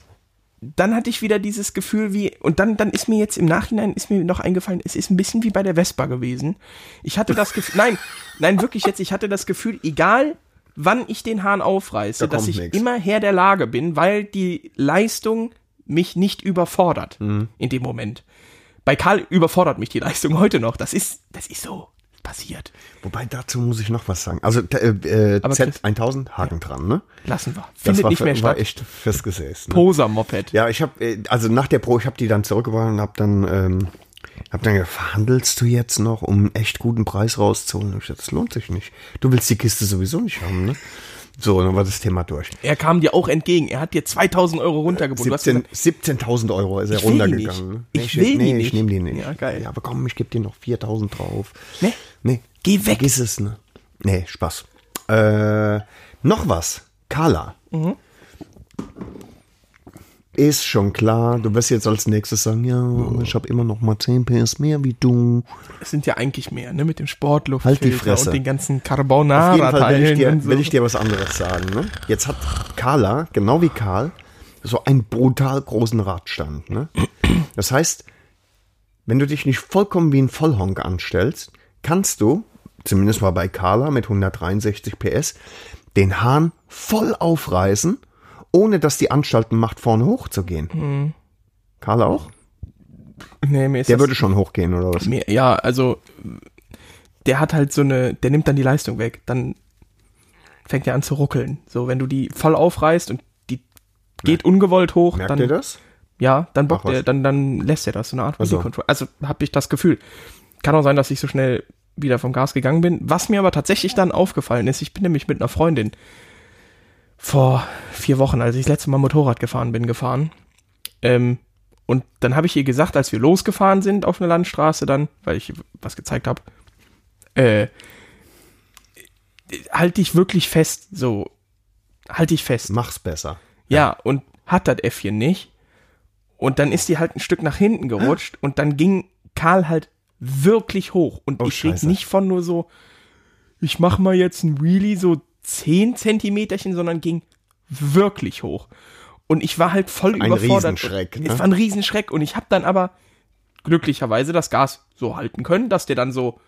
dann hatte ich wieder dieses Gefühl wie, und dann, dann ist mir jetzt im Nachhinein ist mir noch eingefallen, es ist ein bisschen wie bei der Vespa gewesen. Ich hatte das Gefühl, nein, nein, wirklich jetzt, ich hatte das Gefühl, egal wann ich den Hahn aufreiße, Da dass ich nix. immer Herr der Lage bin, weil die Leistung mich nicht überfordert Mhm. in dem Moment. Bei Karl überfordert mich die Leistung heute noch. Das ist, das ist so passiert. Wobei, dazu muss ich noch was sagen. Also äh, äh, Aber Chris- Z1000, Haken dran, ne? Lassen wir. Das Findet war, nicht mehr war statt. echt Gesäß. Ne? Poser-Moped. Ja, ich habe, äh, also nach der Pro, ich habe die dann zurückgebracht und habe dann, ähm, hab dann gedacht, verhandelst du jetzt noch, um einen echt guten Preis rauszuholen? Und ich dachte, das lohnt sich nicht. Du willst die Kiste sowieso nicht haben, ne? So, dann war das Thema durch. Er kam dir auch entgegen. Er hat dir 2000 Euro runtergeboten. Du hast 17 gesagt, 17.000 Euro ist er Ich runtergegangen. nicht. Ich will die nee, nicht. ich nehme die nicht. Ja, geil. Ja, aber komm, ich gebe dir noch 4.000 drauf. Nee. Nee. Geh weg. Vergiss es, ne? Nee, Spaß. Äh, noch was. Carla. Mhm. Ist schon klar, du wirst jetzt als nächstes sagen, ja, aber ich habe immer noch mal 10 PS mehr wie du. es sind ja eigentlich mehr, ne? Mit dem Sportluft Halt die Fresse. und den ganzen Auf jeden Fall will ich, dir, so. will ich dir was anderes sagen. Ne? Jetzt hat Carla, genau wie Karl, so einen brutal großen Radstand. Ne? Das heißt, wenn du dich nicht vollkommen wie ein Vollhonk anstellst, kannst du, zumindest mal bei Carla mit 163 PS, den Hahn voll aufreißen, ohne dass die Anstalten macht, vorne hochzugehen. Carla auch? nee, mir ist Der würde schon hochgehen, oder was? mir, ja, also der hat halt so eine, der nimmt dann die Leistung weg. Dann fängt er an zu ruckeln. So, wenn du die voll aufreißt und die geht ungewollt hoch, Merkt dann ihr das? Ja, dann bockt er, dann, dann lässt er das, so eine Art Ach so. Release Control. Also habe ich das Gefühl. Kann auch sein, dass ich so schnell wieder vom Gas gegangen bin. Was mir aber tatsächlich dann aufgefallen ist, ich bin nämlich mit einer Freundin vor vier Wochen, als ich das letzte Mal Motorrad gefahren bin, gefahren. Ähm, und dann habe ich ihr gesagt, als wir losgefahren sind auf eine Landstraße dann, weil ich was gezeigt habe, äh, halt dich wirklich fest, so, halt dich fest. Mach's besser. Ja, und hat das Äffchen nicht. Und dann ist die halt ein Stück nach hinten gerutscht und dann ging Karl halt wirklich hoch. Und Oh, ich rede nicht von nur so, ich mach mal jetzt ein Wheelie so 10 Zentimeterchen, sondern ging wirklich hoch. Und ich war halt voll Ein überfordert. Riesenschreck, Es ne? war ein Riesenschreck und ich habe dann aber glücklicherweise das Gas so halten können, dass der dann so,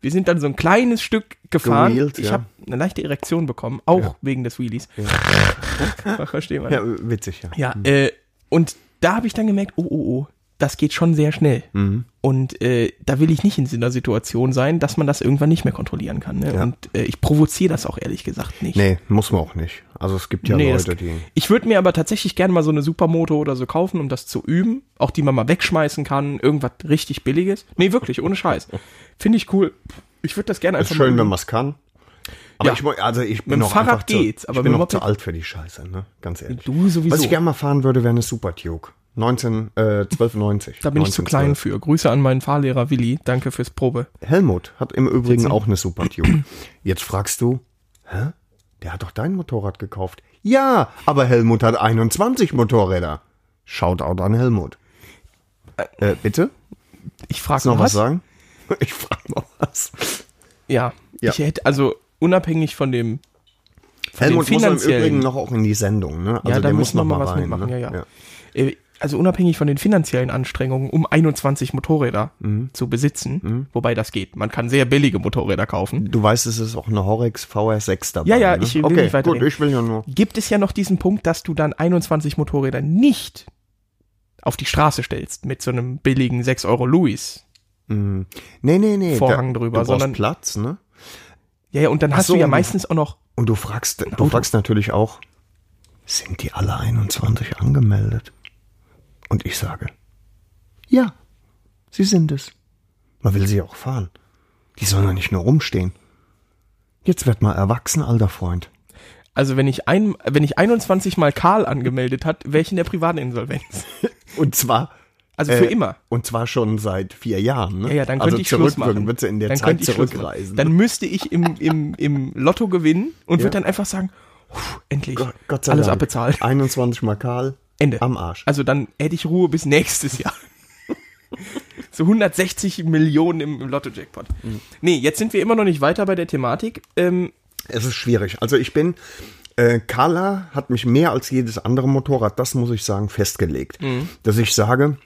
wir sind dann so ein kleines Stück gefahren. Gewheelt, ich ja. habe eine leichte Erektion bekommen, auch Ja. wegen des Wheelies. Verstehe man. Ja, witzig, ja. Ja, äh, und da habe ich dann gemerkt, oh, oh, oh, das geht schon sehr schnell. Mhm. Und äh, da will ich nicht in so einer Situation sein, dass man das irgendwann nicht mehr kontrollieren kann. Ne? Ja. Und äh, ich provoziere das auch ehrlich gesagt nicht. Nee, muss man auch nicht. Also es gibt ja Nee, Leute, das, die. ich würde mir aber tatsächlich gerne mal so eine Supermoto oder so kaufen, um das zu üben. Auch die man mal wegschmeißen kann. Irgendwas richtig Billiges. Nee, wirklich, ohne Scheiß. Finde ich cool. Ich würde das gerne einfach Ist schön, wenn man es kann. Aber Ja. ich, also ich bin dem noch Fahrrad einfach zu, geht's, aber ich bin mit dem noch zu alt für die Scheiße, ne? Ganz ehrlich. Du sowieso. Was ich gerne mal fahren würde, wäre eine Super Duke. 19, äh, 1290. Da bin ich zu klein für. Grüße an meinen Fahrlehrer Willi. Danke fürs Probe. Helmut hat im Übrigen auch eine Super Duke. Jetzt fragst du, hä? Der hat doch dein Motorrad gekauft. Ja, aber Helmut hat 21 Motorräder. Shoutout an Helmut. Äh, bitte? Ich frage noch was sagen? Ich frag noch was. Ja, Ja. ich hätte, also unabhängig von dem von Helmut muss im Übrigen noch auch in die Sendung, ne? Also ja, da der muss noch mal was rein. mitmachen, ne? ja, ja. Äh, also unabhängig von den finanziellen Anstrengungen, um 21 Motorräder zu besitzen, wobei das geht. Man kann sehr billige Motorräder kaufen. Du weißt, es ist auch eine Horex VR6 dabei. Ja, ja, ne? ich will okay, nicht weiter gut, ich will ja nur. Gibt es ja noch diesen Punkt, dass du dann 21 Motorräder nicht auf die Straße stellst mit so einem billigen 6 Euro Louis. Nee, nee, nee. Vorhang da, drüber, du sondern- Platz, ne? Ja, ja, und dann Ach hast so, du ja meistens auch noch, Und du fragst, du fragst natürlich auch, sind die alle 21 angemeldet? Und ich sage, ja, sie sind es. Man will sie auch fahren. Die sollen ja nicht nur rumstehen. Jetzt werd mal erwachsen, alter Freund. also wenn ich ein, wenn ich 21 mal Karl angemeldet hat, wäre ich in der privaten Insolvenz. Und zwar Also für Äh, immer. Und zwar schon seit vier Jahren. Ne? Ja, ja, dann also könnte ich Schluss machen. wird sie in der dann Zeit zurückreisen. Dann müsste ich im, im, im Lotto gewinnen und Ja. würde dann einfach sagen, "Puh, endlich, Gott, Gott sei alles Dank. abbezahlt. 21 Mal Karl. Ende. Am Arsch. Also dann hätte ich Ruhe bis nächstes Jahr. so 160 Millionen im, im Lotto-Jackpot. Mhm. Nee, jetzt sind wir immer noch nicht weiter bei der Thematik. Ähm, Es ist schwierig. Also ich bin, äh, Carla hat mich mehr als jedes andere Motorrad, das muss ich sagen, festgelegt. Mhm. Dass ich sage,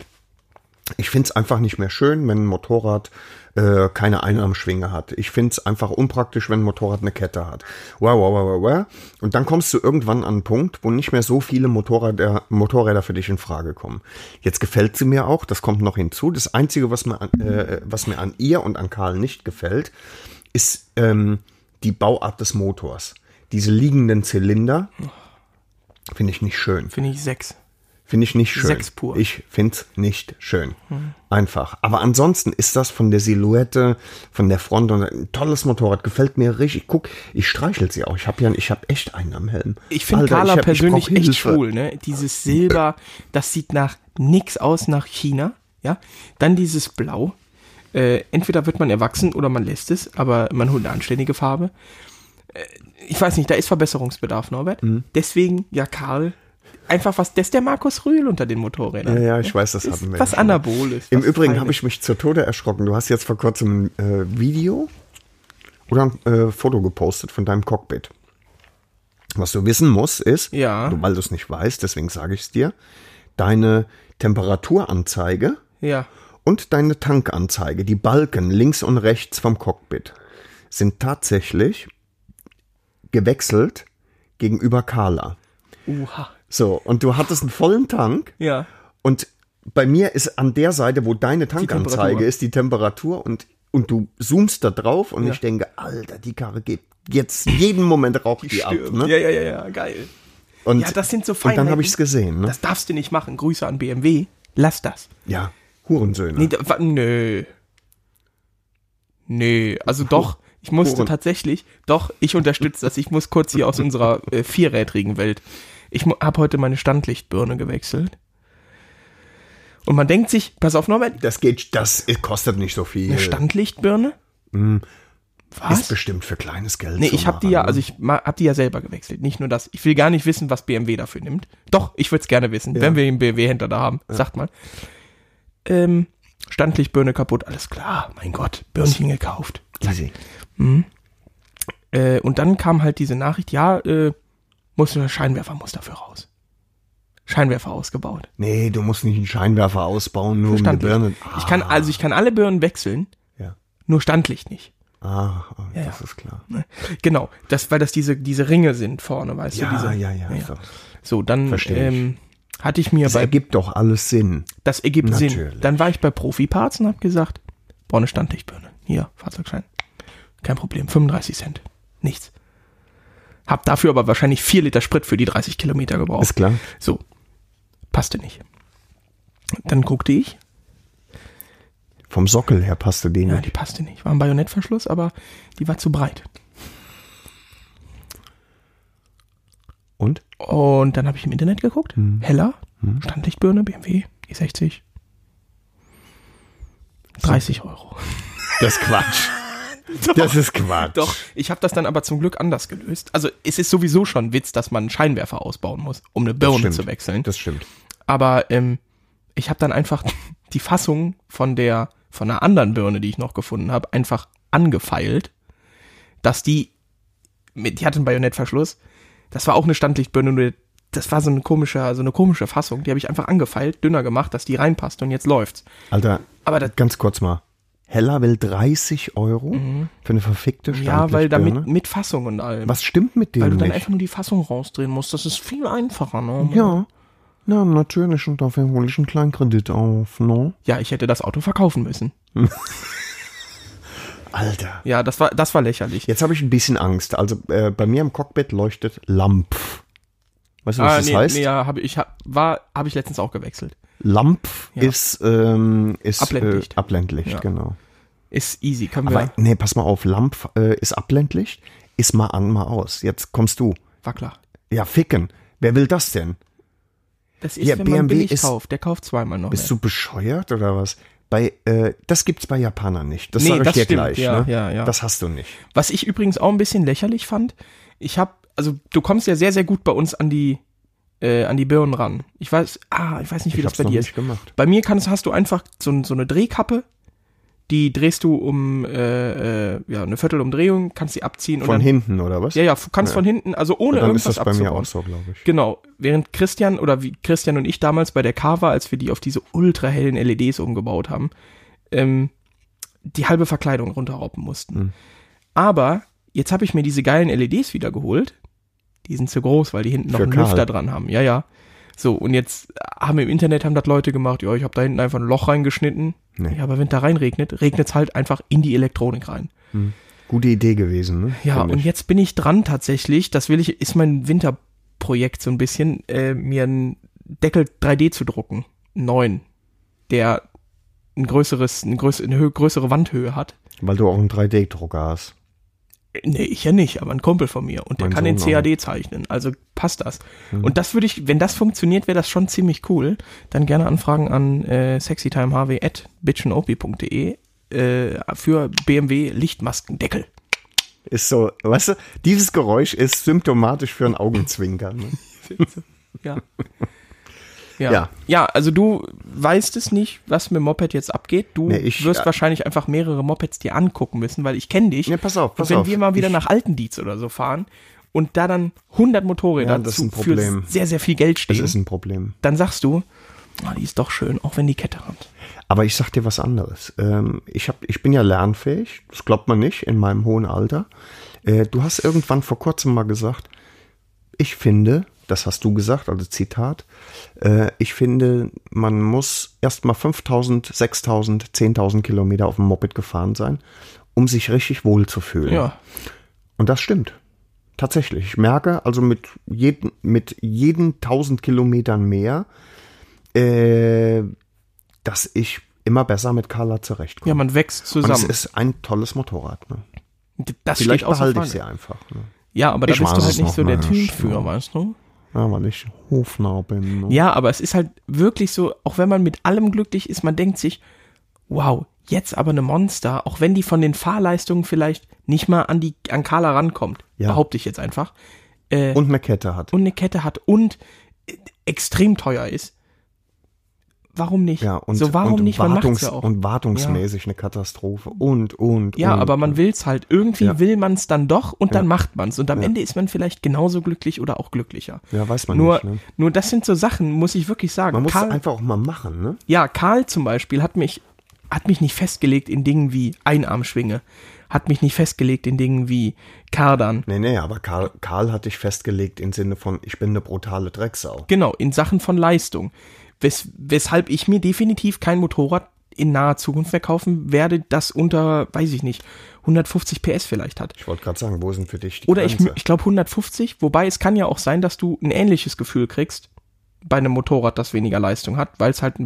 ich finde es einfach nicht mehr schön, wenn ein Motorrad äh, keine Einarmschwinge hat. Ich finde es einfach unpraktisch, wenn ein Motorrad eine Kette hat. Wow, wow, wow, wow, wow. Und dann kommst du irgendwann an einen Punkt, wo nicht mehr so viele Motorräder, Motorräder für dich in Frage kommen. Jetzt gefällt sie mir auch, das kommt noch hinzu. Das Einzige, was mir an, äh, was mir an ihr und an Karl nicht gefällt, ist ähm, die Bauart des Motors. Diese liegenden Zylinder finde ich nicht schön. Finde ich sechs. Finde ich nicht schön. Sechs pur. Ich finde es nicht schön. Einfach. Aber ansonsten ist das von der Silhouette, von der Front und ein tolles Motorrad. Gefällt mir richtig. Guck, ich streichel sie auch. Ich habe ja, ich habe echt einen am Helm. Ich finde Carla hab- persönlich echt Hilfe. schwul, ne? Dieses Silber, das sieht nach nix aus nach China, ja? Dann dieses Blau. Äh, entweder wird man erwachsen oder man lässt es, aber man holt eine anständige Farbe. Äh, ich weiß nicht, da ist Verbesserungsbedarf, Norbert. Mhm. Deswegen, ja, Karl, einfach was, das ist der Markus Rühl unter den Motorrädern. Ja, ja, ich weiß, das Ist hatten wir. was. Anaboles. Im was Übrigen habe ich mich zu Tode erschrocken. Du hast jetzt vor kurzem ein äh, Video oder ein äh, Foto gepostet von deinem Cockpit. Was du wissen musst, ist, Ja. du, weil du es nicht weißt, deswegen sage ich es dir, deine Temperaturanzeige Ja. und deine Tankanzeige, die Balken links und rechts vom Cockpit, sind tatsächlich gewechselt gegenüber Carla. Uha. So, und du hattest einen vollen Tank Ja. und bei mir ist an der Seite, wo deine Tankanzeige ist, die Temperatur und, und du zoomst da drauf und Ja. ich denke, Alter, die Karre geht jetzt jeden Moment raucht die, ab. Stimmt. Ne? Ja, ja, ja, ja, geil. Und, Ja, das sind so Und dann Feinheiten. habe ich es gesehen. Ne? Das darfst du nicht machen. Grüße an BMW. Lass das. ja, Hurensöhne. Nee, da, nö. Nee, also doch, ich musste Huren. tatsächlich, doch, ich unterstütze das. Ich muss kurz hier aus unserer äh, vierrädrigen Welt. Ich habe heute meine Standlichtbirne gewechselt. Und man denkt sich, pass auf, Norbert, das geht, das kostet nicht so viel. eine Standlichtbirne? Ist Was? bestimmt für kleines Geld. Nee, ich habe die ja, machen, also ne? ich ma- hab die ja selber gewechselt. Nicht nur das. Ich will gar nicht wissen, was BMW dafür nimmt. Doch, ich würde es gerne wissen, wenn wir einen BMW-Händler da haben. Sagt mal. Ähm, Standlichtbirne kaputt, alles klar. Mein Gott, Birnchen gekauft. Easy. Äh, und dann kam halt diese Nachricht, ja, äh, muss der Scheinwerfer muss dafür raus. Scheinwerfer ausgebaut. Nee, du musst nicht einen Scheinwerfer ausbauen, nur um eine. Birne. Ich kann, also ich kann alle Birnen wechseln, Ja. nur Standlicht nicht. Ah, ah, Ja, das ja. ist klar. Genau, das, weil das diese, diese Ringe sind vorne, weißt Ja, du, diese. ja, ja. So. So, dann Versteh ich. ähm, hatte ich mir Das bei ergibt doch alles Sinn. Das ergibt Sinn. Natürlich. Dann war ich bei Profi-Parts und habe gesagt, brauche eine Standlichtbirne. Hier, Fahrzeugschein. Kein Problem, 35 Cent. Nichts. Hab dafür aber wahrscheinlich 4 Liter Sprit für die 30 Kilometer gebraucht. Ist klar. So. Passte nicht. Dann guckte ich. Vom Sockel her passte Ja, nicht. die passte nicht. War ein Bajonettverschluss, aber die war zu breit. Und? Und dann habe ich im Internet geguckt. Heller, Standlichtbirne, BMW, E60. 30 Euro. Das ist Quatsch. Das ist Quatsch. Doch, ich habe das dann aber zum Glück anders gelöst. Also es ist sowieso schon ein Witz, dass man einen Scheinwerfer ausbauen muss, um eine Birne zu wechseln. Das stimmt. aber ähm, ich habe dann einfach die Fassung von der von einer anderen Birne, die ich noch gefunden habe, einfach angefeilt, dass die mit, die hatte einen Bajonettverschluss. Das war auch eine Standlichtbirne, nur das war so eine komische, so eine komische Fassung. Die habe ich einfach angefeilt, dünner gemacht, dass die reinpasst und jetzt läuft's. Alter, Aber das, ganz kurz mal. Hella will 30 Euro für eine verfickte Mhm. ja, weil Standlichtbirne? damit mit Fassung und allem. Was stimmt mit Weil dem du dann nicht? einfach nur die Fassung rausdrehen musst. Das ist viel einfacher, ne? Ja, na natürlich und dafür hole ich einen kleinen Kredit auf, ne? Ja, ich hätte das Auto verkaufen müssen. Alter. Ja, das war, das war lächerlich. Jetzt habe ich ein bisschen Angst. Also äh, bei mir im Cockpit leuchtet Lampf. Weißt du, was Ah, das nee, heißt? nee, ja, habe ich hab, war, habe ich letztens auch gewechselt. Lampf Ja. ist, ähm, ist Abblendlicht. Äh, Abblendlicht, Ja. genau. Ist easy, können wir. Aber nee, pass mal auf, Lampf äh, ist Abblendlicht, ist mal an, mal aus. Jetzt kommst du. war klar. Ja, ficken. Wer will das denn? Das ist, Ja, wenn man BMW billig ist- kauft. Der kauft zweimal noch Bist mehr. du bescheuert oder was? Bei, äh, das gibt's bei Japanern nicht. Das Nee, sage ich das dir stimmt. gleich. Ja, ne? ja, ja. Das hast du nicht. Was ich übrigens auch ein bisschen lächerlich fand, ich habe, also du kommst ja sehr, sehr gut bei uns an die, äh, an die Birnen ran. Ich weiß, ah, ich weiß nicht, wie Ich das bei dir ist. gemacht. Bei mir kannst, hast du einfach so, so eine Drehkappe, die drehst du um äh, äh, ja, eine Viertelumdrehung, kannst sie abziehen und Von dann, hinten oder was? ja, ja, du kannst von hinten, also ohne dann ist irgendwas das bei mir abzubauen. auch so, glaube ich. Genau, während Christian oder wie Christian und ich damals bei der K war, als wir die auf diese ultra hellen LEDs umgebaut haben, ähm, die halbe Verkleidung runterraupen mussten. Mhm. Aber jetzt habe ich mir diese geilen LEDs wieder geholt. Die sind zu groß, weil die hinten noch Für einen Karl. Lüfter dran haben. Ja, ja. So, und jetzt haben im Internet haben das Leute gemacht, ja, ich habe da hinten einfach ein Loch reingeschnitten. Nee. Ja, aber wenn da reinregnet, regnet's halt einfach in die Elektronik rein. Gute Idee gewesen, ne? Ja, Find und ich. jetzt bin ich dran tatsächlich, das will ich, ist mein Winterprojekt so ein bisschen, äh, mir einen Deckel 3D zu drucken. Neuen. Der ein größeres, ein größ, eine größere Wandhöhe hat. Weil du auch einen 3D-Drucker hast. Nee, ich ja nicht, aber ein Kumpel von mir. Und der Mein kann Sohn auch. CAD zeichnen. Also passt das. Und das würde ich, wenn das funktioniert, wäre das schon ziemlich cool. Dann gerne anfragen an äh, sexytimehw at bitchenop.de äh, für BMW Lichtmaskendeckel. Ist so, weißt du, dieses Geräusch ist symptomatisch für ein Augenzwinkern. Ne? Ja. Ja. Ja. ja. also du weißt es nicht, was mit dem Moped jetzt abgeht. Du Nee, ich- wirst äh, wahrscheinlich einfach mehrere Mopeds dir angucken müssen, weil ich kenne dich. Nee, pass auf, pass und wenn auf. wir mal wieder Ich- nach Altendietz oder so fahren und da dann 100 Motorräder Ja, das ist zu, ein für Problem. sehr, sehr viel Geld Das stehen, ist ein Problem. dann sagst du, ah, die ist doch schön, auch wenn die Kette hat. Aber ich sag dir was anderes. Ähm, ich, hab, ich bin ja lernfähig, das glaubt man nicht, in meinem hohen Alter. Äh, du hast irgendwann vor kurzem mal gesagt, ich finde, das hast du gesagt, also Zitat, äh, ich finde, man muss erst mal 5000, 6000, 10.000 Kilometer auf dem Moped gefahren sein, um sich richtig wohl zu fühlen. Ja, Und das stimmt. Tatsächlich. Ich merke also mit jedem, mit jeden 1000 Kilometern mehr, äh, dass ich immer besser mit Carla zurechtkomme. ja, man wächst Und es zusammen. ist ein tolles Motorrad. Ne? das Vielleicht behalte ich sie einfach. Ne? Ja, aber da Ich bist du halt nicht so der Typ nicht, für, weißt du? Ja, weil ich Hofnarr bin. Ne? Ja, aber es ist halt wirklich so, auch wenn man mit allem glücklich ist, man denkt sich, wow, jetzt aber eine Monster, auch wenn die von den Fahrleistungen vielleicht nicht mal an die an Carla rankommt, Ja. behaupte ich jetzt einfach, äh, und, Und eine Kette hat. eine Kette hat und äh, extrem teuer ist. Warum nicht? ja, und, so warum und, nicht? Man Wartungs ja auch. und wartungsmäßig eine Katastrophe. Und, und, Ja, und, aber man will's halt. Irgendwie Ja. will man's dann doch und dann Ja. macht man's. Und am Ja. Ende ist man vielleicht genauso glücklich oder auch glücklicher. Ja, weiß man nur, nicht. Ne? nur das sind so Sachen, muss ich wirklich sagen. Man muss Karl- es einfach auch mal machen. Ne? Ja, Karl zum Beispiel hat mich, hat mich nicht festgelegt in Dingen wie Einarmschwinge, hat mich nicht festgelegt in Dingen wie Kardan. Nee, nee, aber Karl, Karl hat dich festgelegt im Sinne von, ich bin eine brutale Drecksau. Genau, in Sachen von Leistung. Wes weshalb ich mir definitiv kein Motorrad in naher Zukunft mehr kaufen werde, das unter, weiß ich nicht, 150 PS vielleicht hat. Ich wollte gerade sagen, wo sind für dich die Oder ich, ich glaube 150, wobei es kann ja auch sein, dass du ein ähnliches Gefühl kriegst bei einem Motorrad, das weniger Leistung hat, weil es halt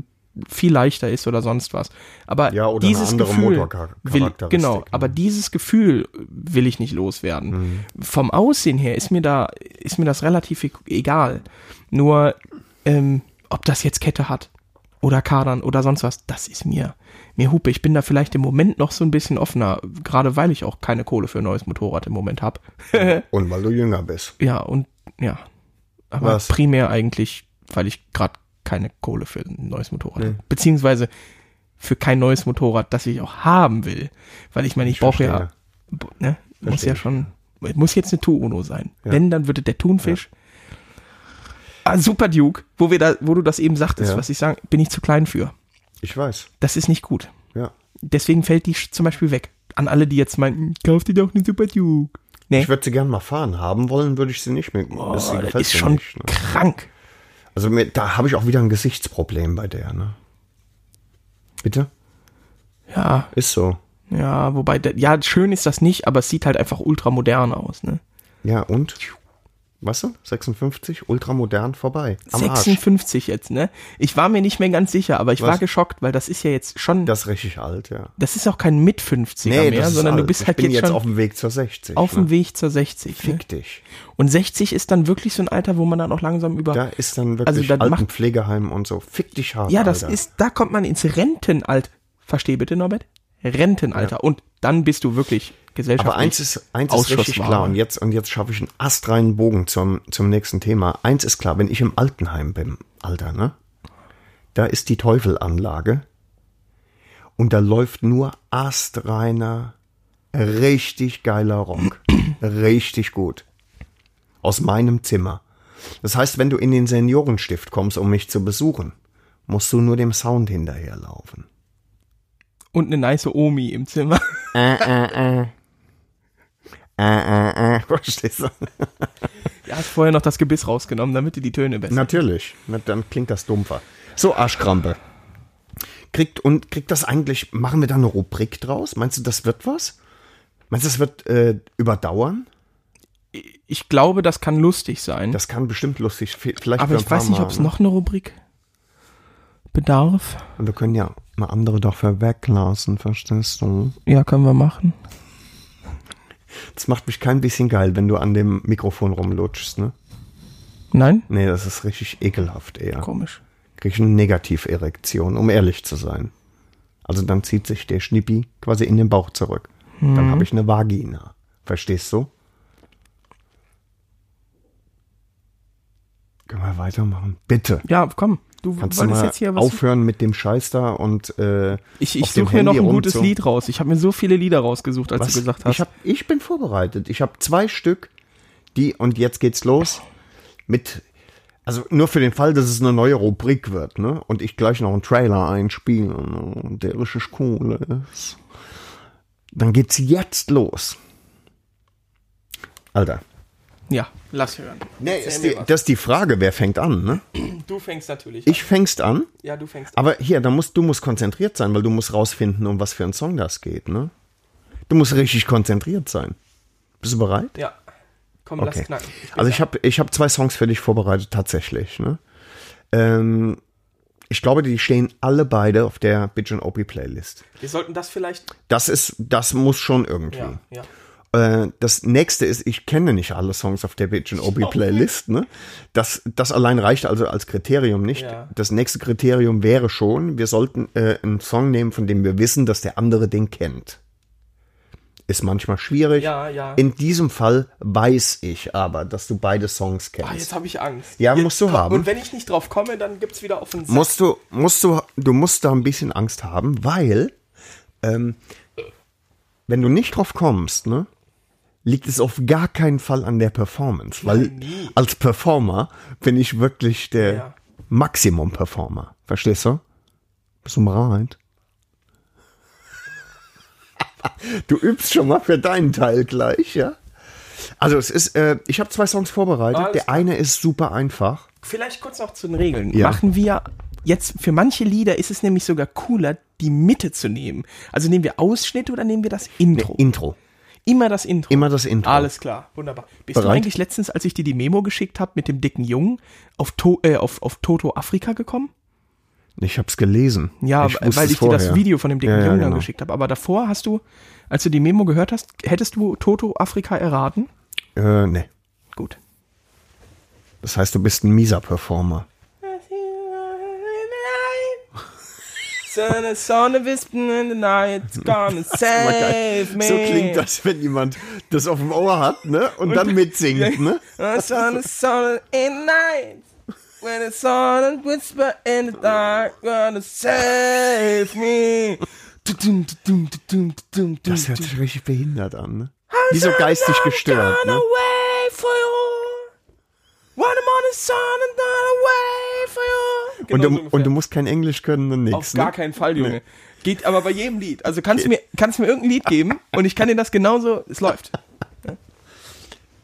viel leichter ist oder sonst was. Aber Ja, dieses Gefühl will, genau, ne? aber dieses Gefühl will ich nicht loswerden. Mhm. Vom Aussehen her ist mir da ist mir das relativ e- egal. Nur ähm, ob das jetzt Kette hat oder Kadern oder sonst was, das ist mir mir Hupe. Ich bin da vielleicht im Moment noch so ein bisschen offener, gerade weil ich auch keine Kohle für ein neues Motorrad im Moment habe. Und weil du jünger bist. Ja, und ja. Aber Was? primär eigentlich, weil ich gerade keine Kohle für ein neues Motorrad Nee. habe. Beziehungsweise für kein neues Motorrad, das ich auch haben will. Weil ich meine, ich, Ich brauche ja, verstehe. ne, muss ja schon, muss jetzt eine Tuono sein. Ja. Wenn, dann würde der Thunfisch. Ah, Super Duke, wo wir da, wo du das eben sagtest, Ja. was ich sagen, bin ich zu klein für. Ich weiß. Das ist nicht gut. Ja. Deswegen fällt die zum Beispiel weg. An alle, die jetzt meinen, kauf dir doch eine Super Duke. Nee, Ich würde sie gern mal fahren. Haben wollen würde ich sie nicht mehr. oh, das das ist schon nicht, ne? krank. Also mir, da habe ich auch wieder ein Gesichtsproblem bei der, ne? Bitte? Ja, Ist so. ja, wobei, ja, schön ist das nicht, aber es sieht halt einfach ultra modern aus, ne? Ja, und? Was du? 56? Ultramodern vorbei. Am Arsch. 56 jetzt, ne? Ich war mir nicht mehr ganz sicher, aber ich Was? war geschockt, weil das ist ja jetzt schon, das, Das ist richtig alt, ja. ist auch kein mit 50er mehr, das ist sondern du alt. bist halt ich bin jetzt jetzt schon auf dem Weg zur 60. auf ne? dem Weg zur 60. Ne? Fick dich. Und 60 ist dann wirklich so ein Alter, wo man dann auch langsam über. Da ist dann Also wirklich dann macht- Altenpflegeheim und so. Fick dich hart, ja, das Alter. ist, da kommt man ins Rentenalter. Versteh bitte, Norbert? Rentenalter. Und dann bist du wirklich gesellschaftlich. Aber eins ist, eins ist richtig klar und jetzt, und jetzt schaffe ich einen astreinen Bogen zum, zum nächsten Thema. Eins ist klar, wenn ich im Altenheim bin, Alter, ne? Da ist die Teufelanlage und da läuft nur astreiner, richtig geiler Rock. richtig gut. Aus meinem Zimmer. Das heißt, wenn du in den Seniorenstift kommst, um mich zu besuchen, musst du nur dem Sound hinterherlaufen. Und eine nice Omi im Zimmer. Äh, äh, äh, verstehst du? Ja, hast vorher noch das Gebiss rausgenommen, damit du die Töne besser. Natürlich. Na, dann klingt das dumpfer. So, Arschkrampe. Kriegt, und kriegt das eigentlich, machen wir da eine Rubrik draus? Meinst du, das wird was? Meinst du, das wird äh, überdauern? Ich glaube, das kann lustig sein. Das kann bestimmt lustig, vi- vielleicht aber ich weiß nicht, Mal, ob es noch eine Rubrik bedarf. Und wir können ja eine andere dafür weglassen, verstehst du? Ja, können wir machen. Das macht mich kein bisschen geil, wenn du an dem Mikrofon rumlutschst, ne? Nein? Nee, das ist richtig ekelhaft eher. Komisch. Krieg ich eine Negativerektion, um ehrlich zu sein. Also dann zieht sich der Schnippi quasi in den Bauch zurück. Dann habe ich eine Vagina. Verstehst du? Können wir weitermachen? Bitte. Ja, komm. Du Kannst du mal jetzt hier was. aufhören mit dem Scheiß da und äh, ich ich suche mir noch ein gutes Lied raus. Ich habe mir so viele Lieder rausgesucht, als Was? du gesagt hast. Ich, hab, ich bin vorbereitet. Ich habe zwei Stück, die, und jetzt geht's los, mit, also nur für den Fall, dass es eine neue Rubrik wird, ne? Und ich gleich noch einen Trailer einspiele, ne? und der richtig cool ist. Dann geht's jetzt los. Alter. Ja, lass hören. Nee, ist die, das ist die Frage, wer fängt an, ne? du fängst natürlich Ich fängst an, an. Ja, du fängst an. aber hier, da musst, du musst konzentriert sein, weil du musst rausfinden, um was für einen Song das geht, ne? Du musst richtig konzentriert sein. Bist du bereit? Ja. Komm, Okay. lass knacken. bin Also ich habe ich hab zwei Songs für dich vorbereitet, tatsächlich. Ne? Ähm, ich glaube, die stehen alle beide auf der Bitch and OP Playlist. Wir sollten das vielleicht. Das ist, das muss schon irgendwie. Ja, ja. Äh, das nächste ist, ich kenne nicht alle Songs auf der Bitch and OP Playlist. Ne? Das, das allein reicht also als Kriterium nicht. Ja. Das nächste Kriterium wäre schon, wir sollten äh, einen Song nehmen, von dem wir wissen, dass der andere den kennt. Ist manchmal schwierig. Ja, ja. In diesem Fall weiß ich aber, dass du beide Songs kennst. Ah, jetzt habe ich Angst. Ja, Jetzt musst du haben. Und wenn ich nicht drauf komme, dann gibt's wieder auf den Sack. musst du, musst du, du musst da ein bisschen Angst haben, weil, ähm, wenn du nicht drauf kommst, ne, liegt es auf gar keinen Fall an der Performance, weil nie. als Performer bin ich wirklich der Ja. Maximum-Performer. Verstehst du? Bist du bereit? Du übst schon mal für deinen Teil gleich, ja? Also es ist, äh, ich habe zwei Songs vorbereitet. Alles der eine ist super einfach. Vielleicht kurz noch zu den Regeln. Ja. Machen wir jetzt für manche Lieder ist es nämlich sogar cooler, die Mitte zu nehmen. Also nehmen wir Ausschnitte oder nehmen wir das Intro? Intro. Immer das Intro. Immer das Intro. Alles klar, wunderbar. Bist du Bereit? eigentlich letztens, als ich dir die Memo geschickt habe mit dem dicken Jungen, auf, to äh, auf, auf Toto Afrika gekommen? Ich hab's gelesen. Ja, ich weil ich es dir das. Video von dem dicken Ja, ja, Jungen dann genau. geschickt habe. Aber davor hast du, als du die Memo gehört hast, hättest du Toto Afrika erraten? Äh, nee. Gut. Das heißt, du bist ein mieser Performer. Sonne, Sonne, Wispen in the night, it's gonna save me. So klingt das, wenn jemand das auf dem Ohr hat, ne? Und, dann mitsingt, ne? Sonne, Sonne in the night, when the sun and whisper in the dark, gonna save me. Das hört sich richtig behindert an, ne? Wie so geistig gestört, ne? When I'm on the sun and not away for you. und, Genau du, so und du musst kein Englisch können und Auf nichts. gar Ne? keinen Fall, Junge. Geht aber bei jedem Lied. Also kannst du mir, kannst mir irgendein Lied geben und ich kann dir das genauso, es läuft.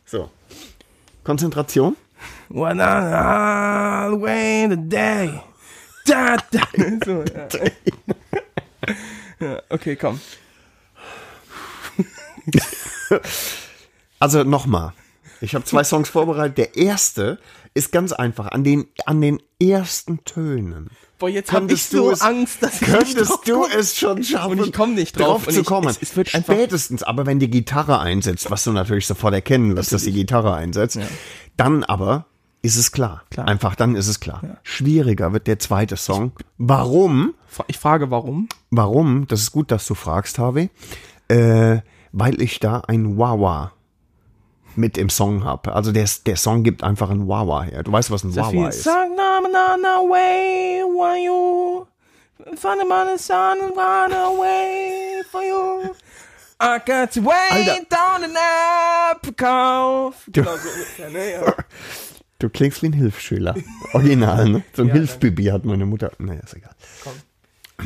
So. Konzentration. One all the way the day. Da, da. So, ja. ja, okay, komm. Also nochmal. Ich habe zwei Songs vorbereitet. Der erste ist ganz einfach. An den, an den ersten Tönen. Boah, jetzt habe ich so es- Angst, dass ich nicht Könntest drauf du es schon schaffen? Und ich komm nicht drauf. Und zu ich- kommen. es- es wird Spätestens, aber wenn die Gitarre einsetzt, was du natürlich sofort erkennen wirst, dass die Gitarre einsetzt, dann aber ist es klar. Klar. Einfach dann ist es klar. Schwieriger wird der zweite Song. Warum? Ich frage, warum? Warum? Das ist gut, dass du fragst, Harvey. Äh, weil ich da ein Wawa mit im Song habe. Also der, der Song gibt einfach ein Wawa her. Du weißt, was ein Wawa ist. Song, na, na, na, way, why you? Find the sun and run away for you. I got Alter. down an Apple Genau so ungefähr, ne? Ja. Du klingst wie ein Hilfsschüler. Original, ne? So ein Ja, Hilfsbibi hat meine Mutter. Naja, ist egal.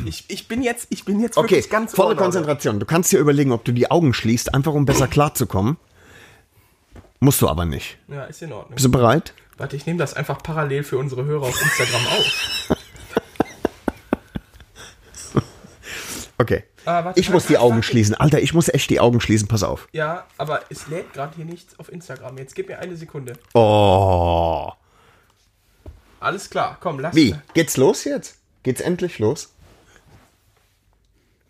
Ich, ich bin jetzt, ich bin jetzt Okay, wirklich ganz volle. Konzentration. Du kannst dir überlegen, ob du die Augen schließt, einfach um besser klarzukommen. Musst du aber nicht. Ja, ist in Ordnung. Bist du bereit? Warte, ich nehme das einfach parallel für unsere Hörer auf Instagram auf. Okay. Ah, warte, ich warte, muss die Augen schließen. Alter, ich muss echt die Augen schließen. Pass auf. Ja, aber es lädt gerade hier nichts auf Instagram. Jetzt gib mir eine Sekunde. Oh. Alles klar, komm, lass Wie? Geht's los jetzt? Geht's endlich los?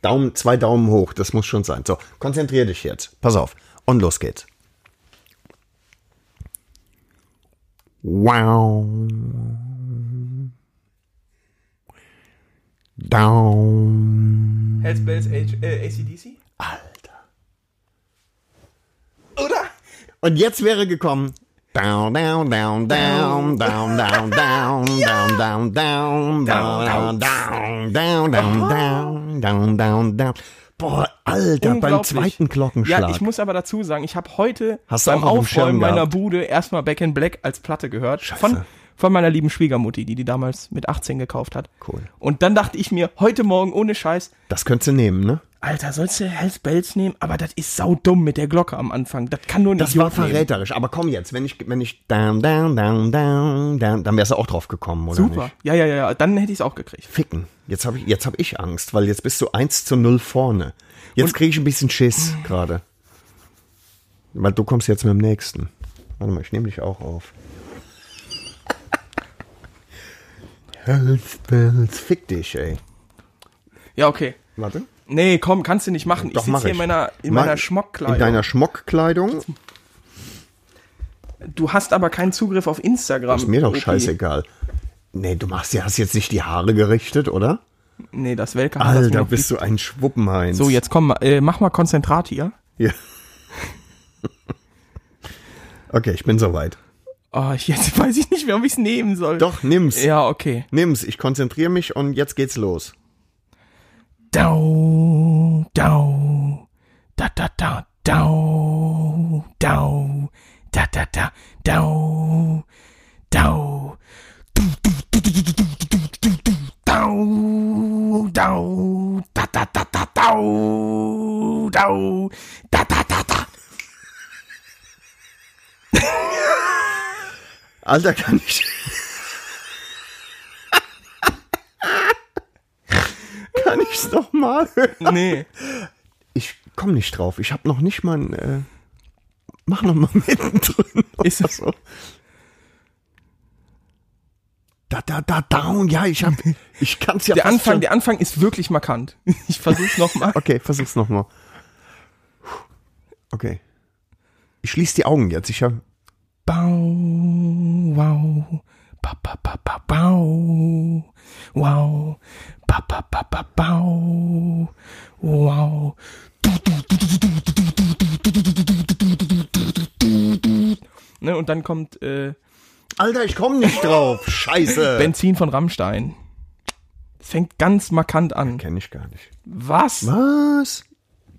Daumen, zwei Daumen hoch, das muss schon sein. So, konzentrier dich jetzt. Pass auf. Und los geht's. Wow. Down. Hells Bells H äh, ACDC? Alter. Oder? Und jetzt wäre gekommen. Down, down, down, down, down, down, down, down, down, down, down, down, down, down, down, down, down, down. Boah, Alter, beim zweiten Glockenschlag. Ja, ich muss aber dazu sagen, ich habe heute Hast beim Aufräumen meiner gehabt? Bude erstmal Back in Black als Platte gehört. Von, von meiner lieben Schwiegermutti, die die damals mit 18 gekauft hat. Cool. Und dann dachte ich mir, heute Morgen ohne Scheiß, Das könntest du nehmen, ne? Alter, sollst du Hells Bells nehmen? Aber das ist saudumm mit der Glocke am Anfang. Das kann nur ein Das war Idiot nehmen. verräterisch. Aber komm jetzt, wenn ich, wenn ich down, down, down, down, down, dann wärst du auch drauf gekommen, oder Super. nicht? Ja, ja, ja, ja. Dann hätte ich es auch gekriegt. Ficken. Jetzt habe ich, jetzt hab ich Angst, weil jetzt bist du 1 zu 0 vorne. Jetzt kriege ich ein bisschen Schiss gerade. Weil du kommst jetzt mit dem nächsten. Warte mal, ich nehme dich auch auf. Hells Bells. Fick dich, ey. Ja, okay. Warte. Nee, komm, kannst du nicht machen. Doch, ich sitze hier in meiner, in meiner Schmockkleidung. In deiner Schmockkleidung? du hast aber keinen Zugriff auf Instagram. Ist mir doch Okay. scheißegal. Nee, du machst hast jetzt nicht die Haare gerichtet, oder? Nee, das Welke das Alter, mir bist du ein Schwuppenheinz. So, jetzt komm, äh, mach mal Konzentrat hier. Ja. Okay, ich bin soweit. Oh, ich- jetzt weiß ich nicht mehr, ob ich es nehmen soll. Doch, nimm's. Ja, okay. Nimm's, ich konzentriere mich und jetzt geht's los. Dau, dau, da, da, da, dau, dau, da, da, da, dau, dau, du, du, du, du, du, du, du, du, dau, dau, da, da, da, da, dau, dau, da, da, da, da. Alter, kann ich. Kann ich's noch mal hören? Nee. Ich komm nicht drauf. Ich hab noch nicht mal ein, äh, Mach noch mal mittendrin. Ist das so? Da, da, da, down. Ja, ich hab, ich kann's ja Der Anfang, schon- der Anfang ist wirklich markant. Ich versuch's nochmal. Okay, versuch's noch mal. Okay. Ich schließe die Augen jetzt. Ich hab, Bau, wow, ba, ba, ba, ba, bau, wow, ba, ba, ba, ba, bau, wow. Ne, und dann kommt äh, Alter, ich komm nicht drauf. Scheiße. Benzin von Rammstein. Fängt ganz markant an. Kenn ich gar nicht. Was? Was?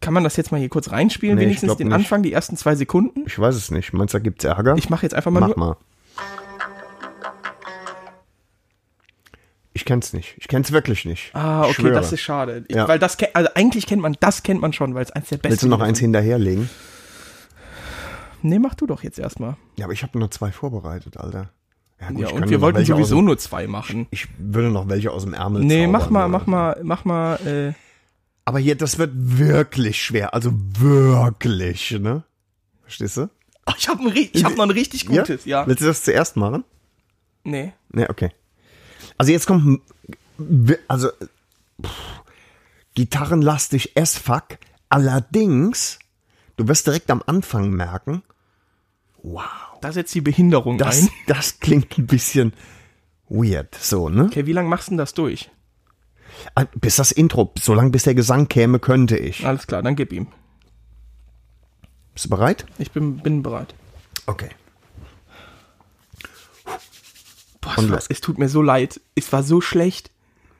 Kann man das jetzt mal hier kurz reinspielen? Nee, wenigstens den nicht. Anfang, die ersten zwei Sekunden? Ich weiß es nicht. Meinst du, da gibt's Ärger? Ich mache jetzt einfach mal Mach nur. mal. Kenn's nicht. Ich kenn's wirklich nicht. Ah, Ich okay, schwöre. das ist schade. Ich, Ja. Weil das, also eigentlich kennt man, das kennt man schon, weil es eins der besten Willst du noch eins hinterherlegen? Nee, mach du doch jetzt erstmal. Ja, aber ich habe nur zwei vorbereitet, Alter. gut, Ja, ich und wir wollten sowieso aus nur zwei machen. Dem, ich würde noch welche aus dem Ärmel Nee, zaubern, mach mal, mach mal, mach mal, äh, Aber hier, das wird wirklich schwer. Also wirklich, ne? Verstehst du? ich habe ich hab noch ein richtig gutes, ja. Willst du das zuerst machen? Nee. Ne, okay. Also jetzt kommt, also pff, gitarrenlastig as fuck. Allerdings, du wirst direkt am Anfang merken, wow, Da setzt die Behinderung das, ein. das klingt ein bisschen weird, so, ne? Okay, wie lange machst du denn das durch? Ah, Bis das Intro, so lange bis der Gesang käme, könnte ich. Alles klar, dann gib ihm. Bist du bereit? Ich bin, bin bereit. Okay. Boah, es, war, es tut mir so leid. Es war so schlecht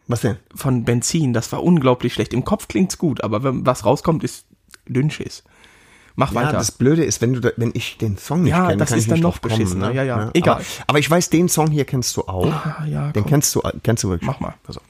Was denn? von Benzin. Das war unglaublich schlecht. Im Kopf klingt's gut, aber wenn was rauskommt, ist Dünnschiss. Mach Ja, weiter. das Blöde ist, wenn du da, wenn ich den Song nicht Ja, kenne, das kann ist ich dann nicht noch drauf kommen, ne? Ja, ja. Egal. Aber, aber ich weiß, den Song hier kennst du auch. ah, ja, Den komm. kennst du, kennst du wirklich. Mach mal. Pass auf.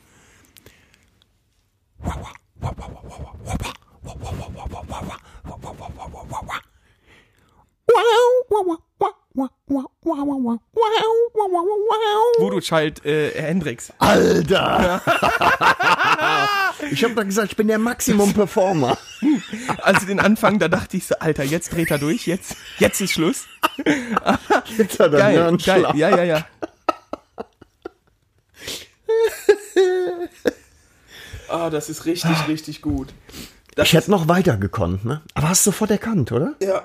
Voodoo Child äh, Hendrix. Alter! ich habe doch gesagt, ich bin der Maximum-Performer. Also den Anfang, da dachte ich so, Alter, jetzt dreht er durch, jetzt, jetzt ist Schluss. Jetzt hat er Geil, einen geil. Ja, ja, ja. Ah, das ist richtig, richtig gut. Das Ich hätte noch weiter gekonnt, ne? Aber hast du sofort erkannt, oder? Ja.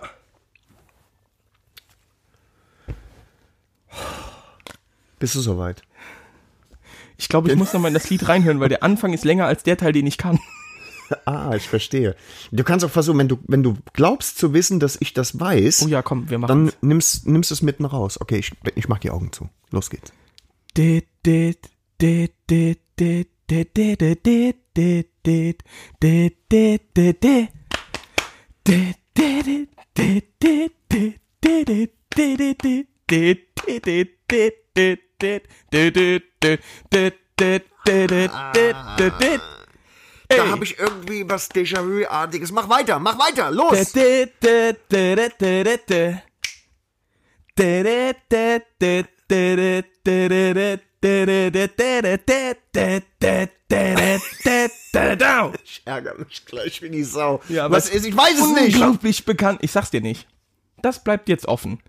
Bist du soweit? Ich glaube, ich muss noch mal in das Lied reinhören, weil der Anfang ist länger als der Teil, den ich kann. Ah, ich verstehe. Du kannst auch versuchen, wenn du, wenn du glaubst zu wissen, dass ich das weiß, Oh ja, komm, wir machen dann nimmst, nimmst es mitten raus. Okay, ich, ich mach die Augen zu. Los geht's. Dit, dit, dit, dit, dit, dit, dit, dit, dit, dit, dit, dit, dit, dit, dit. Dit, dit, dit, dit, dit, dit, dit, dit, dit, dit, dit, dit, da habe ich irgendwie was Déjà-vu-artiges. Mach weiter, mach weiter, los! Ich ärgere mich gleich wie die Sau. Ja, was ist? Ich weiß es nicht. Unglaublich bekannt. Ich sag's dir nicht. Das bleibt jetzt offen.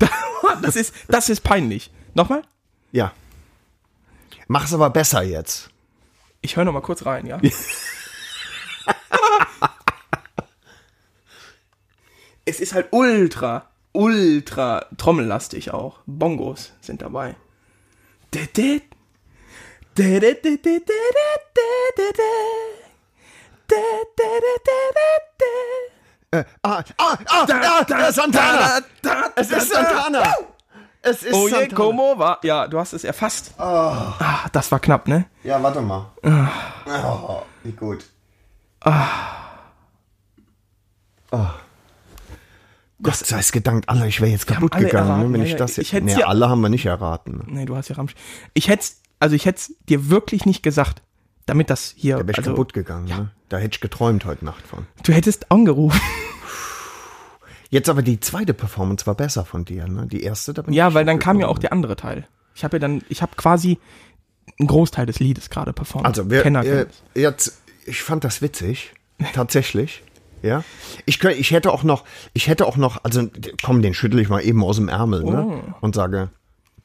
Das ist, das ist peinlich. Nochmal. Ja. Mach's aber besser jetzt. Ich höre noch mal kurz rein, ja? es ist halt ultra, ultra trommellastig auch. Bongos sind dabei. Äh, ah, ah, ah, ah, da, Santana. da, da, Es ist. Santana. Es ist Oh je, Santana. como war. Ja, du hast es erfasst. Ah, das war knapp, ne? Ja, warte mal. Oh, wie gut. Ah. Gott sei es gedankt, alle, ich wäre jetzt kaputt gegangen, erraten, ne, wenn ja, ich ja, das ich jetzt. hätt's Nee, ja- alle haben wir nicht erraten. Ne? Nee, du hast ja Ramsch. Ich hätte also ich hätte dir wirklich nicht gesagt, damit das hier. Da wäre ich also, kaputt gegangen. Ne? Da hätte ich geträumt heute Nacht von. Du hättest angerufen. Jetzt aber die zweite Performance war besser von dir, ne? Die erste, da bin Ja, ich weil dann kam ja auch der andere Teil. Ich habe ja dann, ich habe quasi einen Großteil des Liedes gerade performt. Also, wir, Kenner äh, jetzt, ich fand das witzig, tatsächlich. Ja, ich könnte, ich hätte auch noch, ich hätte auch noch, also komm, den schüttel ich mal eben aus dem Ärmel, ne? Oh. Und sage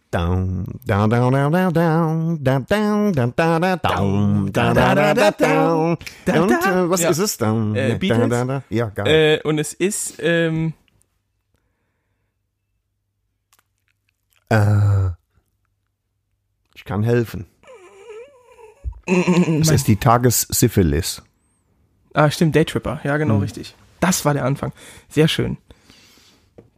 down, down, down, down, down, down, down, down, down, down, down, down, down, Und äh, was Ja. ist es dann? Äh. Ja, geil. Äh, und es ist, ähm, Äh, ich kann helfen. Es ist die Tagessyphilis. ah, stimmt, Daytripper. Ja, genau, richtig. Das war der Anfang. Sehr schön.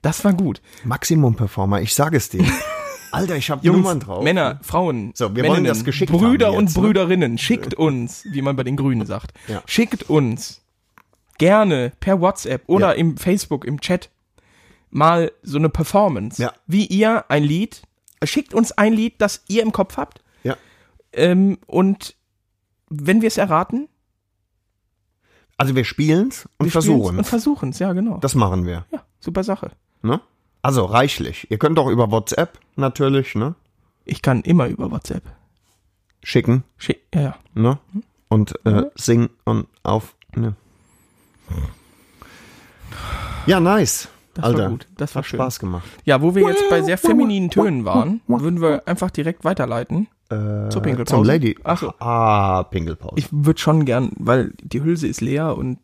Das war gut. Maximum Performer, ich sage es dir. Alter, ich habe Nummern drauf. Männer, Frauen, So, wir wollen Männinnen, das geschickt Brüder haben und jetzt, ne? Brüderinnen, schickt uns, wie man bei den Grünen sagt, Ja. schickt uns gerne per WhatsApp oder Ja. im Facebook, im Chat mal so eine Performance, Ja. wie ihr ein Lied, schickt uns ein Lied, das ihr im Kopf habt, Ja. Ähm, und wenn wir es erraten, Also wir spielen's und wir spielen's versuchen. Und versuchen es, ja, genau. Das machen wir. ja, super Sache. Ne? Also reichlich. Ihr könnt auch über WhatsApp natürlich, ne? Ich kann immer über WhatsApp. Schicken, Schick, ja, ja. ne? Und äh, singen und auf. Ne? Ja, nice. Das Alter, war gut. Das war hat schön. Spaß gemacht. Ja, wo wir jetzt bei sehr femininen Tönen waren, würden wir einfach direkt weiterleiten Äh, zur Pinkelpause. Zum Lady. Ach so. Ah, Pinkelpause. Ich würde schon gern, weil die Hülse ist leer und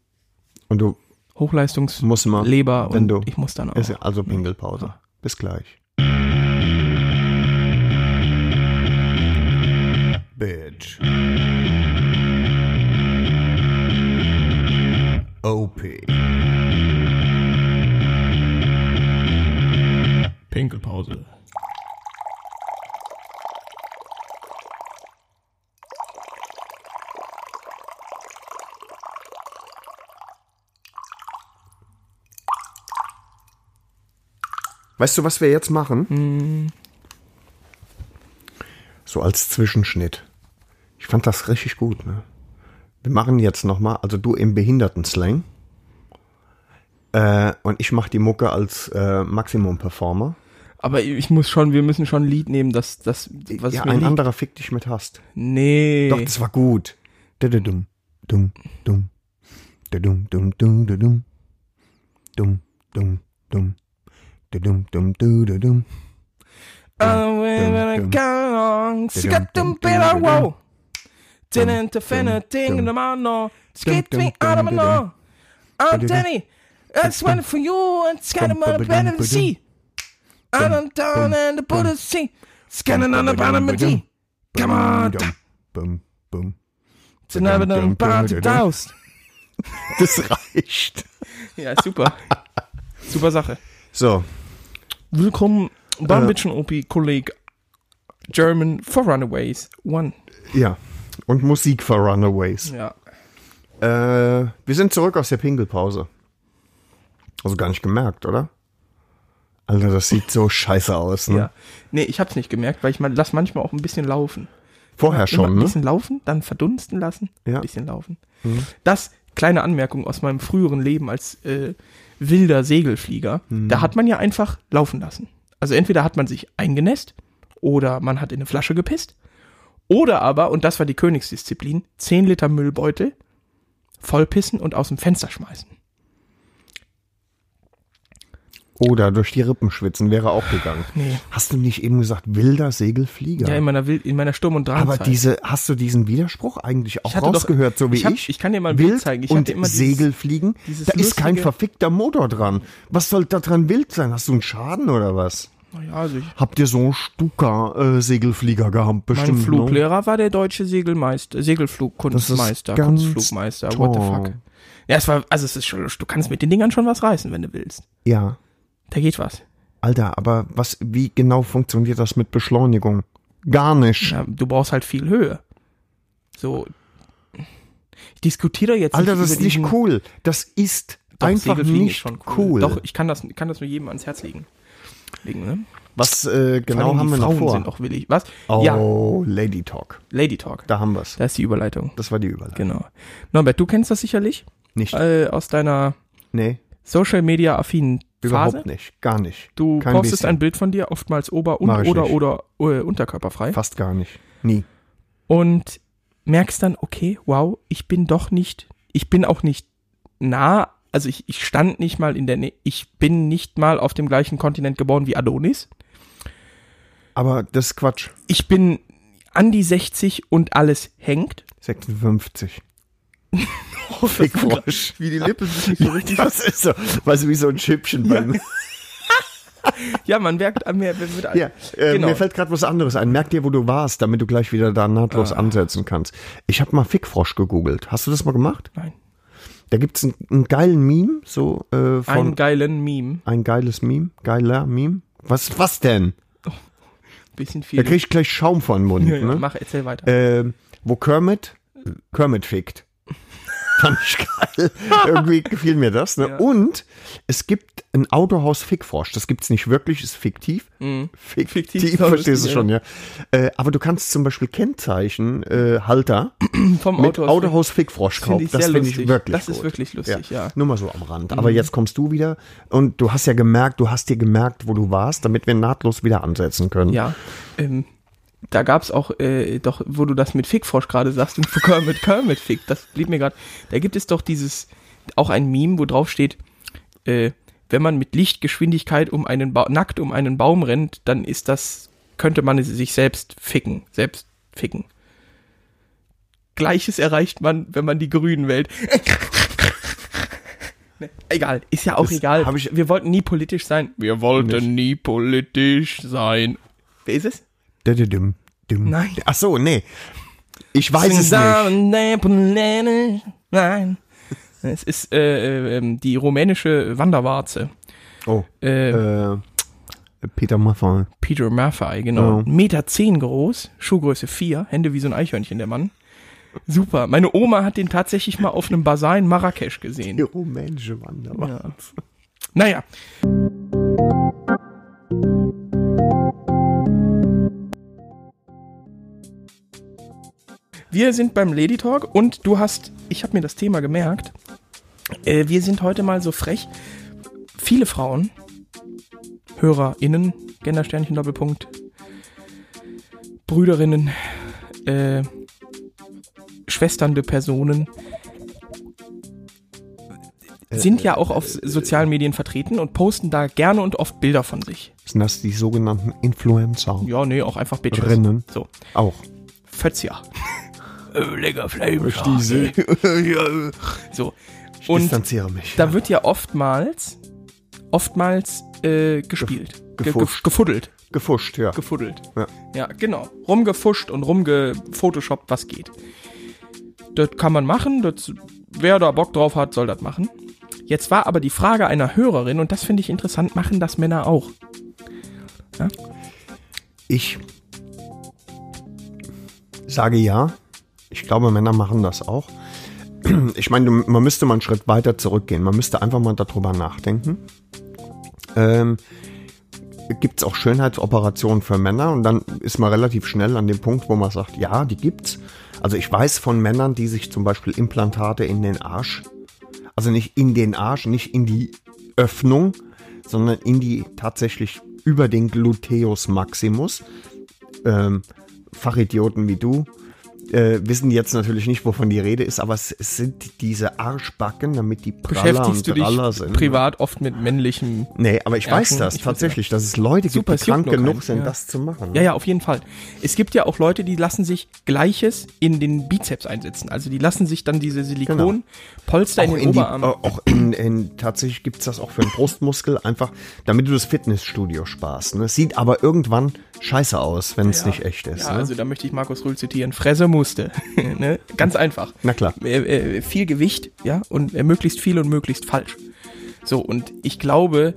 und du Hochleistungsleber musst mal. und wenn du- ich muss dann auch. Ist ja also Pinkelpause. Bis gleich. Bitch. OP. Pinkelpause. Weißt du, was wir jetzt machen? Hm. So als Zwischenschnitt. Ich fand das richtig gut, ne? Wir machen jetzt nochmal, also du im Behindertenslang. Äh, und ich mache die Mucke als äh, Maximum-Performer. Aber ich muss schon, wir müssen schon ein Lied nehmen, das, das, was ja, mir ein liegt. anderer Fick dich mit hast. Nee. Doch, das war gut. Dum, dum, dum. Dum, dum, dum, dum, dum. Dum, dum, dum. Dum, dum, dum. Oh, we're gonna go along, skip dum, better dum, wow. Didn't defend a thing in the man, no. Skip me out of my no. I'm. Danny. That's one for you and ba-ba-dum, bottom of the ba-dum. sea. I done down in the Buddha's sea. Scanning on the bottom of the. Come on. Dum. douse. Das reicht. Ja, super. super Sache. So, Willkommen beim Äh. Bitchen OP Kolleg German for Runaways One. ja. Und Musik für Runaways. Ja. Äh, wir sind zurück aus der Pinkelpause. Also gar nicht gemerkt, oder? Alter, das sieht so scheiße aus, ne? Ja. Nee, ich hab's nicht gemerkt, weil ich mal, lass manchmal auch ein bisschen laufen. Vorher Immer schon, ein ne? bisschen laufen, dann verdunsten lassen, Ja. ein bisschen laufen. Das, kleine Anmerkung aus meinem früheren Leben als äh, wilder Segelflieger, Mhm. da hat man ja einfach laufen lassen. Also entweder hat man sich eingenässt oder man hat in eine Flasche gepisst oder aber, und das war die Königsdisziplin, 10 Liter Müllbeutel vollpissen und aus dem Fenster schmeißen. Oder durch die Rippen schwitzen wäre auch gegangen. Nee. Hast du nicht eben gesagt, wilder Segelflieger? Ja, in meiner, Wild, in meiner Sturm- und Drangzeit. Aber diese, hast du diesen Widerspruch eigentlich auch Ich hatte doch- rausgehört, so wie ich ich? hab- ich kann dir mal ein Bild Wild zeigen. Ich und dieses- Segelfliegen, da ist kein verfickter Motor dran. Was soll da dran wild sein? Hast du einen Schaden oder was? Naja, also ich, Habt ihr so einen Stuka-Segelflieger gehabt? mein Bestimmt, ne? Fluglehrer war der deutsche Segelmeister, Segelflugkunstmeister, Kunstflugmeister, what the fuck. Ja, es war, also es ist schon, du kannst mit den Dingern schon was reißen, wenn du willst. Ja. Da geht was. Alter, aber was, wie genau funktioniert das mit Beschleunigung? Gar nicht. Ja, du brauchst halt viel Höhe. So. Ich diskutiere jetzt Alter, nicht das ist nicht cool. Das ist Doch, einfach nicht schon cool. Doch, ich kann das, kann das nur jedem ans Herz legen. legen ne? Was äh, genau allem haben wir noch Frauen vor? sind auch willig. Was? oh, Ja, Lady Talk. Lady Talk. Da haben wir's. Da ist die Überleitung. Das war die Überleitung. Genau. Norbert, du kennst das sicherlich Nicht. äh, aus deiner nee, Social Media affinen überhaupt Phase. nicht. Gar nicht. Du Kein postest bisschen. ein Bild von dir, oftmals ober- und oder, nicht. oder äh, unterkörperfrei. Fast gar nicht. Nie. Und merkst dann, okay, wow, ich bin doch nicht, ich bin auch nicht nah, also ich, ich stand nicht mal in der Nähe, ich bin nicht mal auf dem gleichen Kontinent geboren wie Adonis. Aber das ist Quatsch. Ich bin an die 60 und alles hängt. 56. Fickfrosch. Wie die Lippe sich nicht so richtig. Das ist so, weißt du, wie so ein Chipchen beim. Ja, man merkt an mir, wird, Ja, äh, Genau. mir fällt gerade was anderes ein. Merk dir, wo du warst, damit du gleich wieder da nahtlos Ah. ansetzen kannst. Ich habe mal Fickfrosch gegoogelt. Hast du das mal gemacht? Nein. Da gibt's einen, einen geilen Meme, so äh, von Einen geilen Meme. ein geiles Meme, geiler Meme. Was, was denn? Bisschen Da viel. krieg ich gleich Schaum vor den Mund. ja, ja, ne? mach, erzähl weiter. äh, wo Kermit Kermit fickt. Fand ich geil. Irgendwie gefiel mir das. Ne? Ja. Und es gibt ein Autohaus Fickfrosch. Das gibt's nicht wirklich, ist fiktiv. Fik Fiktiv, fiktiv, ich, verstehst du ja. schon, ja. Äh, aber du kannst zum Beispiel Kennzeichen, äh, Halter Vom mit Autohaus- Autohaus Fickfrosch kaufen. Das finde ich lustig. wirklich Das gut. ist wirklich lustig, ja. Mhm. Nur mal so am Rand. Aber jetzt kommst du wieder und du hast ja gemerkt, du hast dir gemerkt, wo du warst, damit wir nahtlos wieder ansetzen können. Ja, ähm, da gab's auch, äh, doch, wo du das mit Fickfrosch gerade sagst und Kermit Kermit Fick, das blieb mir gerade. Da gibt es doch dieses, auch ein Meme, wo drauf steht, äh, wenn man mit Lichtgeschwindigkeit um einen ba nackt um einen Baum rennt, dann ist das, könnte man sich selbst ficken, selbst ficken. Gleiches erreicht man, wenn man die Grünen wählt. Ne, Egal, ist ja auch Das egal. ich- Wir wollten nie politisch sein. Wir wollten Nicht. nie politisch sein. Wer ist es? Düm, düm. Nein. Ach so, nee. Ich weiß es nicht. Nein. Es ist äh, äh, ähm, die rumänische Wanderwarze. Oh, Äh, äh, Peter Maffay. Peter Maffay, genau. Oh. Meter zehn groß, Schuhgröße 4, Hände wie so ein Eichhörnchen, der Mann. Super. Meine Oma hat den tatsächlich mal auf einem Bazar in Marrakesch Die gesehen. rumänische Wanderwand. Ja. Naja. Wir sind beim Lady Talk und du hast, ich habe mir das Thema gemerkt, äh, wir sind heute mal so frech. Viele Frauen, HörerInnen, Gendersternchen Doppelpunkt, Brüderinnen, äh, schwesternde Personen, sind ja auch auf sozialen Medien vertreten und posten da gerne und oft Bilder von sich. Sind das die sogenannten Influencer? Ja, nee, auch einfach Bitches. Rinnen. So, Auch. Fötzja. lecker Fleisch. ja, So. ich Und distanziere mich. da wird ja oftmals, oftmals äh, gespielt. Ge gefuscht. ge gefuddelt. Gefuscht, ja. Gefuddelt. Ja. Ja, genau. Rumgefuscht und rumgefotoshoppt, was geht. Das kann man machen. Das, wer da Bock drauf hat, soll das machen. Jetzt war aber die Frage einer Hörerin, und das finde ich interessant, machen das Männer auch? Ich sage ja. Ich glaube, Männer machen das auch. Ich meine, man müsste mal einen Schritt weiter zurückgehen. Man müsste einfach mal darüber nachdenken. Ähm, gibt es auch Schönheitsoperationen für Männer? Und dann ist man relativ schnell an dem Punkt, wo man sagt, ja, die gibt's. Also ich weiß von Männern, die sich zum Beispiel Implantate in den Arsch, also nicht in den Arsch, nicht in die Öffnung, sondern in die tatsächlich über den Gluteus Maximus. Ähm, Fachidioten wie du äh, wissen jetzt natürlich nicht, wovon die Rede ist, aber es, es sind diese Arschbacken, damit die praller Beschäftigst und du dich praller sind. privat oft mit männlichem Nee, aber ich Ja, weiß das ich weiß tatsächlich, dass es Leute Super, gibt, es die krank genug sind, ja. das zu machen. Ja, ja, auf jeden Fall. Es gibt ja auch Leute, die lassen sich Gleiches in den Bizeps einsetzen. Also die lassen sich dann diese Silikonpolster Genau. In den die, Oberarm. äh, auch in, in tatsächlich gibt's das auch für den Brustmuskel, einfach damit du das Fitnessstudio sparst. Ne? Sieht aber irgendwann scheiße aus, wenn es nicht echt ist. Ja, ne? also da möchte ich Markus Rühl zitieren. Fresse musste. ne? Ganz einfach. Na klar. Äh, äh, viel Gewicht, ja, und äh, möglichst viel und möglichst falsch. So, und ich glaube,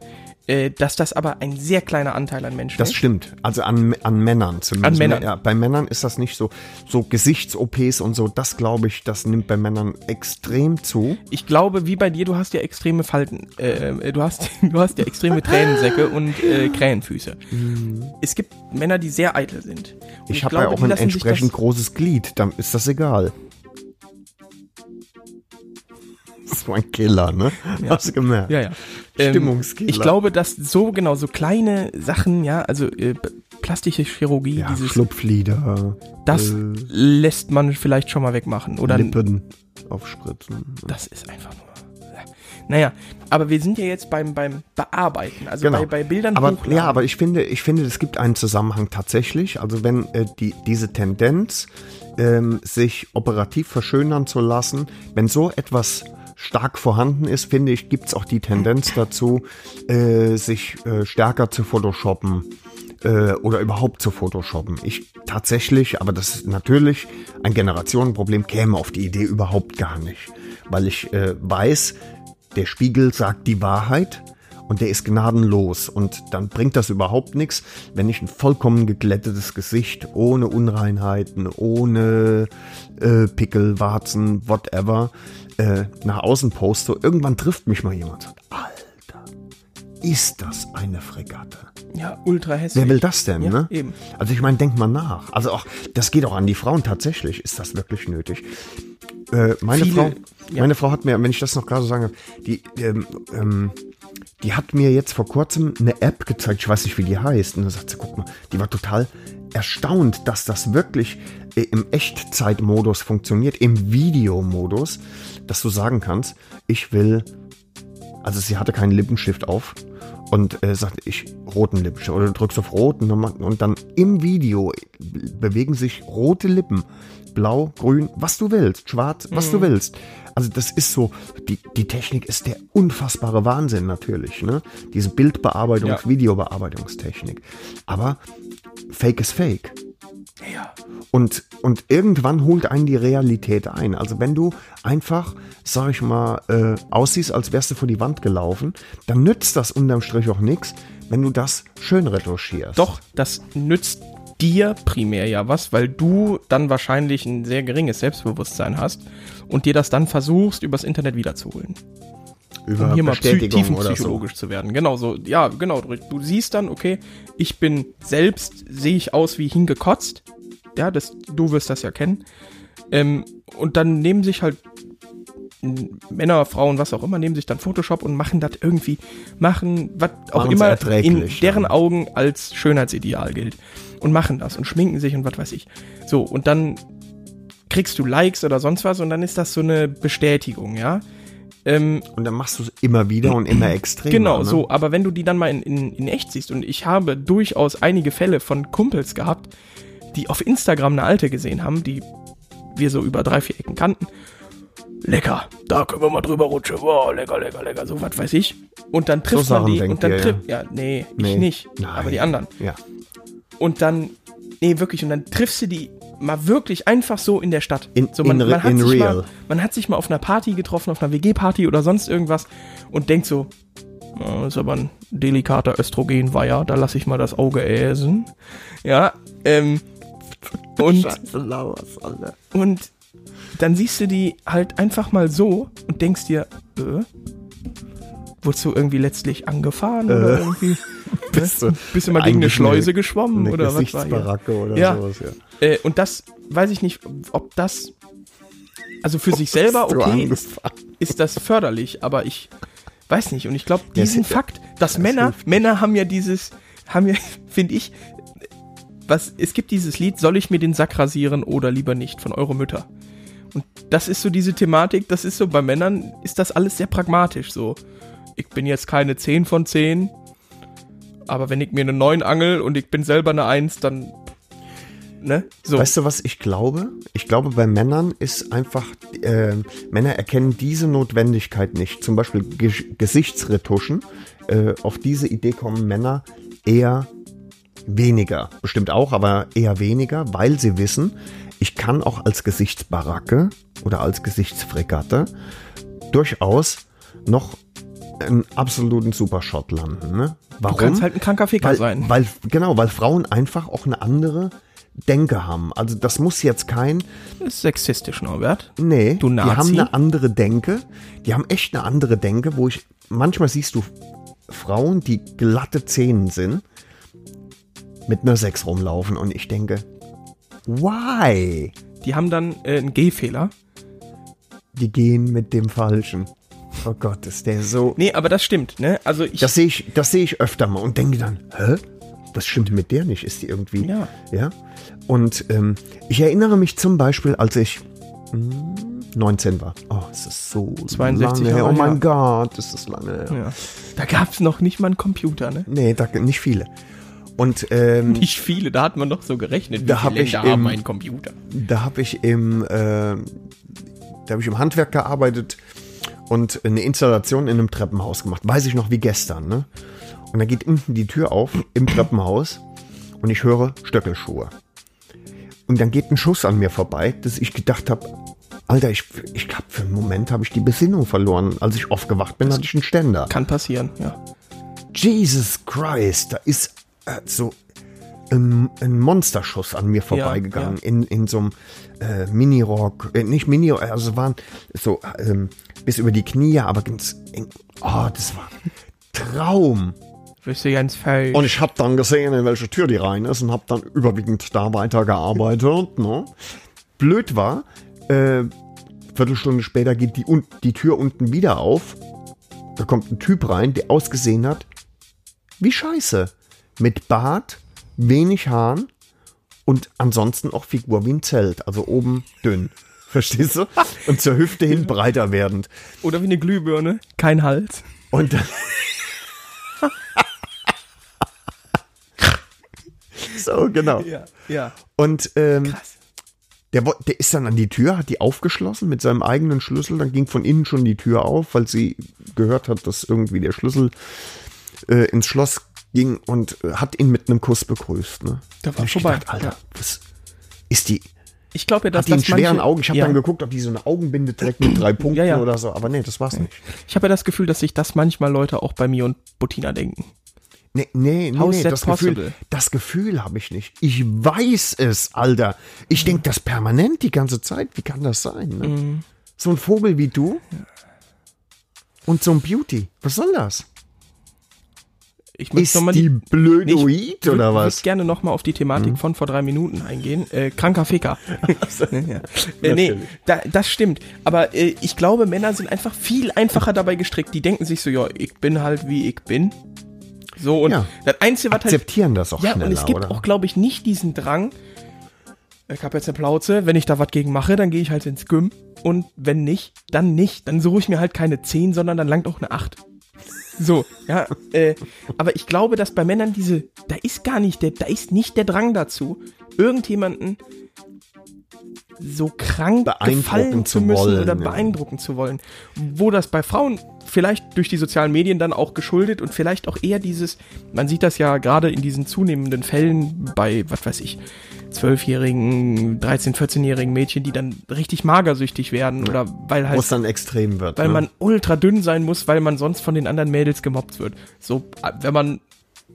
dass das aber ein sehr kleiner Anteil an Menschen Das ist. stimmt. Also an, an Männern zumindest. An Männern. Ja, bei Männern ist das nicht so. So Gesichts-OPs und so, das glaube ich, das nimmt bei Männern extrem zu. Ich glaube, wie bei dir, du hast ja extreme Falten, äh, äh, du hast, du hast ja extreme Tränensäcke und äh, Krähenfüße. Es gibt Männer, die sehr eitel sind. Und Mhm. Ich, habe ja auch ein entsprechend das- großes Glied, dann ist das egal. Das war ein Killer, ne? Hast du gemerkt? Ja, ja. Ähm, Stimmungskiller. Ich glaube, dass so genau so kleine Sachen, ja, also äh, plastische Chirurgie, Ja, dieses, Schlupflider, das äh, lässt man vielleicht schon mal wegmachen. Oder Lippen aufspritzen. das ist einfach nur. Naja, aber wir sind ja jetzt beim, beim Bearbeiten, also Genau. bei, bei Bildern aber hochladen. ja, aber ich finde, ich finde, es gibt einen Zusammenhang tatsächlich. Also wenn äh, die diese Tendenz, ähm, sich operativ verschönern zu lassen, wenn so etwas stark vorhanden ist, finde ich, gibt es auch die Tendenz dazu, äh, sich äh, stärker zu photoshoppen äh, oder überhaupt zu photoshoppen. Ich tatsächlich, aber das ist natürlich ein Generationenproblem, käme auf die Idee überhaupt gar nicht, weil ich äh, weiß, der Spiegel sagt die Wahrheit und der ist gnadenlos und dann bringt das überhaupt nichts, wenn ich ein vollkommen geglättetes Gesicht ohne Unreinheiten, ohne äh, Pickel, Warzen, whatever äh, nach außen poste. Irgendwann trifft mich mal jemand und Alter, ist das eine Fregatte? Ja, ultra hässlich. Wer will das denn, Ja, ne? eben. Also ich meine, denk mal nach. Also auch, das geht auch an die Frauen tatsächlich. Ist das wirklich nötig? Äh, meine Viele- Frau, ja. meine Frau hat mir, wenn ich das noch gerade so sagen darf, die, ähm, ähm, die hat mir jetzt vor kurzem eine App gezeigt, ich weiß nicht, wie die heißt. Und dann sagt sie, guck mal, die war total erstaunt, dass das wirklich äh, im Echtzeitmodus funktioniert, im Videomodus, dass du sagen kannst, ich will also sie hatte keinen Lippenstift auf und äh, sagte, ich roten Lippenstift. Oder du drückst auf rot und dann, im Video bewegen sich rote Lippen. Blau, grün, was du willst, schwarz, was du willst. Also das ist so, die, die Technik ist der unfassbare Wahnsinn natürlich, ne? Diese Bildbearbeitungs-, Ja. Videobearbeitungstechnik. Aber Fake ist Fake. Ja. Und, und irgendwann holt einen die Realität ein. Also wenn du einfach, sag ich mal, äh, aussiehst, als wärst du vor die Wand gelaufen, dann nützt das unterm Strich auch nichts, wenn du das schön retuschierst. Doch, das nützt dir primär ja was, weil du dann wahrscheinlich ein sehr geringes Selbstbewusstsein hast und dir das dann versuchst, übers Internet wiederzuholen. Über um hier mal oder so. tiefenpsychologisch zu werden. Genau so, ja, genau. Du siehst dann, okay, ich bin selbst, sehe ich aus wie hingekotzt. Ja, das, du wirst das ja kennen. Ähm, und dann nehmen sich halt Männer, Frauen, was auch immer, nehmen sich dann Photoshop und machen das irgendwie, machen, was auch immer in deren ja. Augen als Schönheitsideal gilt. Und machen das und schminken sich und was weiß ich. So, und dann kriegst du Likes oder sonst was und dann ist das so eine Bestätigung, ja. Ähm, Und dann machst du es immer wieder und immer extremer. Genau, ne? so, aber wenn du die dann mal in, in, in echt siehst, und ich habe durchaus einige Fälle von Kumpels gehabt, die auf Instagram eine alte gesehen haben, die wir so über drei, vier Ecken kannten. Lecker, da können wir mal drüber rutschen. Wow, lecker, lecker, lecker, so was weiß ich. Und dann trifft So man Sachen die und dann trifft, ja, nee, Nee. ich nicht, Nein. aber die anderen. Ja. Und dann, nee, wirklich, und dann triffst du die mal wirklich einfach so in der Stadt. In- so, man, in man, hat in sich real. Mal, man hat sich mal auf einer Party getroffen, auf einer WG-Party oder sonst irgendwas und denkt so, "Ah, ist aber ein delikater Östrogenweiher, da lasse ich mal das Auge äsen. Ja, ähm, und, Scheiße, und dann siehst du die halt einfach mal so und denkst dir, äh, wurdest du irgendwie letztlich angefahren oder irgendwie? Bist du Bist du mal gegen eine Schleuse geschwommen eine oder was war hier? Oder Ja. sowas, ja. Äh, und das weiß ich nicht, ob das also für sich selber okay ist das förderlich, aber ich weiß nicht und ich glaube diesen es- Fakt, dass Männer Männer haben ja dieses haben ja finde ich was es gibt dieses Lied soll ich mir den Sack rasieren oder lieber nicht von eure Mütter. Und das ist so diese Thematik, das ist so bei Männern ist das alles sehr pragmatisch so. Ich bin jetzt keine 10 von 10, aber wenn ich mir eine 9 angel und ich bin selber eine 1, dann ne? So. Weißt du, was ich glaube? Ich glaube, bei Männern ist einfach, äh, Männer erkennen diese Notwendigkeit nicht. Zum Beispiel Ge Gesichtsretuschen. Äh, auf diese Idee kommen Männer eher weniger. Bestimmt auch, aber eher weniger, weil sie wissen, ich kann auch als Gesichtsbaracke oder als Gesichtsfregatte durchaus noch einen absoluten Supershot landen. Ne? Warum? Du kannst halt ein kranker Ficker weil, sein. Weil, genau, weil Frauen einfach auch eine andere Denke haben. Also das muss jetzt kein, Das ist sexistisch, Norbert. nee, Du die Nazi. haben eine andere Denke. Die haben echt eine andere Denke, wo ich, manchmal siehst du Frauen, die glatte Zähnen sind, mit einer Sechs rumlaufen und ich denke, why? Die haben dann äh, einen Gehfehler. Die gehen mit dem Falschen. Oh Gott, ist der so. Nee, aber das stimmt, ne? Also ich. Das sehe ich, das sehe ich öfter mal und denke dann, hä? Was stimmt mit der nicht? Ist die irgendwie? Ja. Ja. Und ähm, ich erinnere mich zum Beispiel, als ich hm, 19 war. Oh, es ist so 62 lange her. Jahre Oh mein her. Gott, ist das lange her. ja. Da gab's noch nicht mal einen Computer, ne? Nee, da, nicht viele. Und ähm, Nicht viele, da hat man noch so gerechnet. Da viele hab ich im- einen Computer? da habe ich im, äh, da habe ich im Handwerk gearbeitet und eine Installation in einem Treppenhaus gemacht. Weiß ich noch wie gestern, ne? Und da geht unten die Tür auf im Treppenhaus und ich höre Stöckelschuhe. Und dann geht ein Schuss an mir vorbei, dass ich gedacht habe, Alter, ich, ich hab für einen Moment habe ich die Besinnung verloren. Als ich aufgewacht bin, hatte ich einen Ständer. Kann passieren, ja. Jesus Christ, da ist äh, so ein, ein Monsterschuss an mir vorbeigegangen. ja. In, in so einem äh, Minirock, äh, nicht Mini, also waren so ähm, bis über die Knie, aber ganz eng. Oh, das war ein Traum. Bist du ganz falsch. Und ich habe dann gesehen, in welche Tür die rein ist und habe dann überwiegend da weitergearbeitet. ne? Blöd war, äh, Viertelstunde später geht die, un die Tür unten wieder auf. Da kommt ein Typ rein, der ausgesehen hat wie Scheiße. Mit Bart, wenig Haaren und ansonsten auch Figur wie ein Zelt. Also oben dünn. Verstehst du? Und zur Hüfte hin breiter werdend. Oder wie eine Glühbirne. Kein Hals. Und dann. so, genau. Ja, ja. Und ähm, der, der ist dann an die Tür, hat die aufgeschlossen mit seinem eigenen Schlüssel. Dann ging von innen schon die Tür auf, weil sie gehört hat, dass irgendwie der Schlüssel äh, ins Schloss ging und äh, hat ihn mit einem Kuss begrüßt. Ne? Da war vorbei, gedacht, Alter, ja. was ist die? Ich glaube ja, dass Hat die das schweren manche, Augen? Ich habe ja, dann geguckt, ob die so eine Augenbinde trägt mit drei Punkten Ja, ja. oder so. Aber nee, das war's nicht. Ich habe ja das Gefühl, dass sich das manchmal Leute auch bei mir und Bettina denken. Nee, nee, nee, nee das possible? Gefühl, das Gefühl habe ich nicht. Ich weiß es, Alter. Ich denke das permanent die ganze Zeit. Wie kann das sein? Ne? Mhm. So ein Vogel wie du und so ein Beauty. Was soll das? Ich Ist noch mal die blödoid Nee, ich oder was? würd gerne noch mal auf die Thematik von vor drei Minuten eingehen. Äh, kranker Ficker. ja. äh, nee, da, das stimmt. Aber äh, ich glaube, Männer sind einfach viel einfacher dabei gestrickt. Die denken sich so, ja, ich bin halt wie ich bin. So, und Ja. das Einzige, was halt Akzeptieren das auch Ja, schneller, und es gibt oder? auch, glaube ich, nicht diesen Drang. Ich habe jetzt eine Plauze, wenn ich da was gegen mache, dann gehe ich halt ins Gym. Und wenn nicht, dann nicht. Dann suche ich mir halt keine 10, sondern dann langt auch eine 8. So, ja, äh, aber ich glaube, dass bei Männern diese, da ist gar nicht der, da ist nicht der Drang dazu, irgendjemanden so krank gefallen zu müssen wollen, oder ja. beeindrucken zu wollen. Wo das bei Frauen vielleicht durch die sozialen Medien dann auch geschuldet und vielleicht auch eher dieses, man sieht das ja gerade in diesen zunehmenden Fällen bei, was weiß ich, 12-jährigen, 13-, 14-jährigen Mädchen, die dann richtig magersüchtig werden oder weil Wo halt es dann extrem wird. weil ne? man ultra dünn sein muss, weil man sonst von den anderen Mädels gemobbt wird. So, wenn man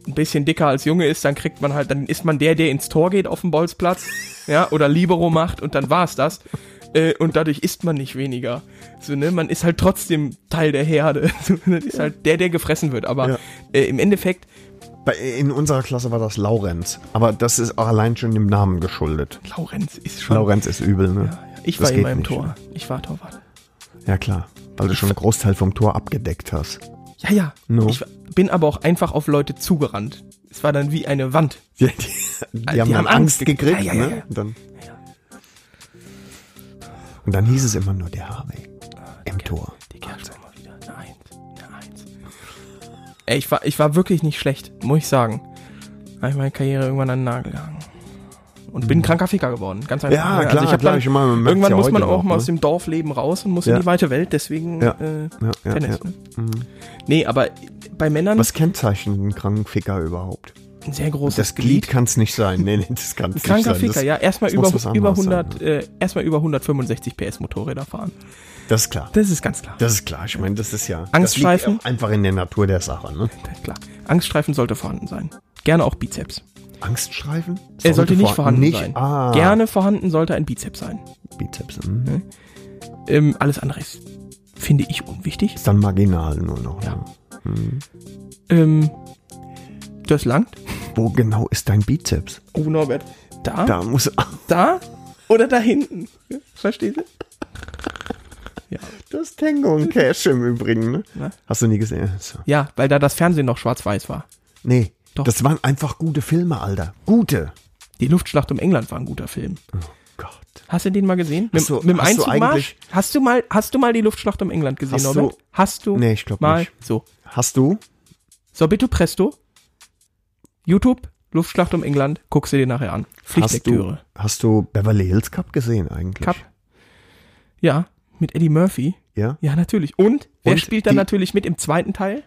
ein bisschen dicker als Junge ist, dann kriegt man halt, dann ist man der, der ins Tor geht auf dem Bolzplatz, ja, oder Libero macht und dann war's das. Äh, und dadurch isst man nicht weniger. So, ne, man ist halt trotzdem Teil der Herde. So, das ist halt der, der gefressen wird. Aber Ja. äh, im Endeffekt, Bei, in unserer Klasse war das Laurenz. Aber das ist auch allein schon dem Namen geschuldet. Laurenz ist schon. Laurenz ist übel, ne? Ja, ich Das war immer im nicht, Tor. ne? Ich war Torwart. Ja, klar. Weil du schon einen Großteil vom Tor abgedeckt hast. Ja, ja. No. Ich bin aber auch einfach auf Leute zugerannt. Es war dann wie eine Wand. Die, die, die, haben dann haben Angst Angst gekriegt. Ja, ja, ne? ja. Und dann, und dann hieß es immer nur der Harvey im Tor. Die schon mal wieder. Eine Eins. Eine Eins. Ey, ich war, ich war wirklich nicht schlecht, muss ich sagen. Habe ich meine Karriere irgendwann an den Nagel gehangen. Und bin ein kranker Ficker geworden. Ganz einfach. Ja, Also klar, ich hab klar, dann, ich man merkt's irgendwann ja muss man auch mal ne? aus dem Dorfleben raus und muss Ja. in die weite Welt. Deswegen Ja. äh, Tennis. ja. Ne? Nee, aber bei Männern Was kennzeichnet einen kranken Ficker überhaupt? Ein sehr großes Das Glied kann es nicht sein. Nee, nee, das kann es nicht sein. Kranker Ficker, ja. Erstmal über, über anderes 100, sein, äh, erstmal über 165 PS Motorräder fahren. Das ist klar. Das ist ganz klar. Das ist klar. Ich meine, das ist ja. Angststreifen? Einfach in der Natur der Sache, ne? klar. Angststreifen sollte vorhanden sein. Gerne auch Bizeps. Angststreifen? Er sollte nicht vorhanden nicht, sein. Ah, Gerne vorhanden sollte ein Bizeps sein. Bizeps. Hm. Ähm, alles andere ist, finde ich, unwichtig. Ist dann marginal nur noch. Ja. Ne? Ähm, das langt. Wo genau ist dein Bizeps? Oh, Norbert. Da? Da, Da muss. oder da hinten. Verstehst du? Ja. Das Tango und Cash im Übrigen, ne? Na? Hast du nie gesehen? So. ja, weil da das Fernsehen noch schwarz-weiß war. Nee. Doch. Das waren einfach gute Filme, Alter. Gute. Die Luftschlacht um England war ein guter Film. Oh Gott. Hast du den mal gesehen? Mit, du- mit dem hast du Einzugmarsch? eigentlich- Hast du mal, hast du mal die Luftschlacht um England gesehen, Hast du- Norbert? Hast du? Nee, ich glaub mal? nicht. So. Hast du? So, bitte presto. YouTube, Luftschlacht um England, guckst du dir nachher an. Hast du, Pflichtlektüre. hast du Beverly Hills Cup gesehen eigentlich? Cup. Ja, mit Eddie Murphy. Ja? Ja, natürlich. Und wer Und spielt dann natürlich mit im zweiten Teil?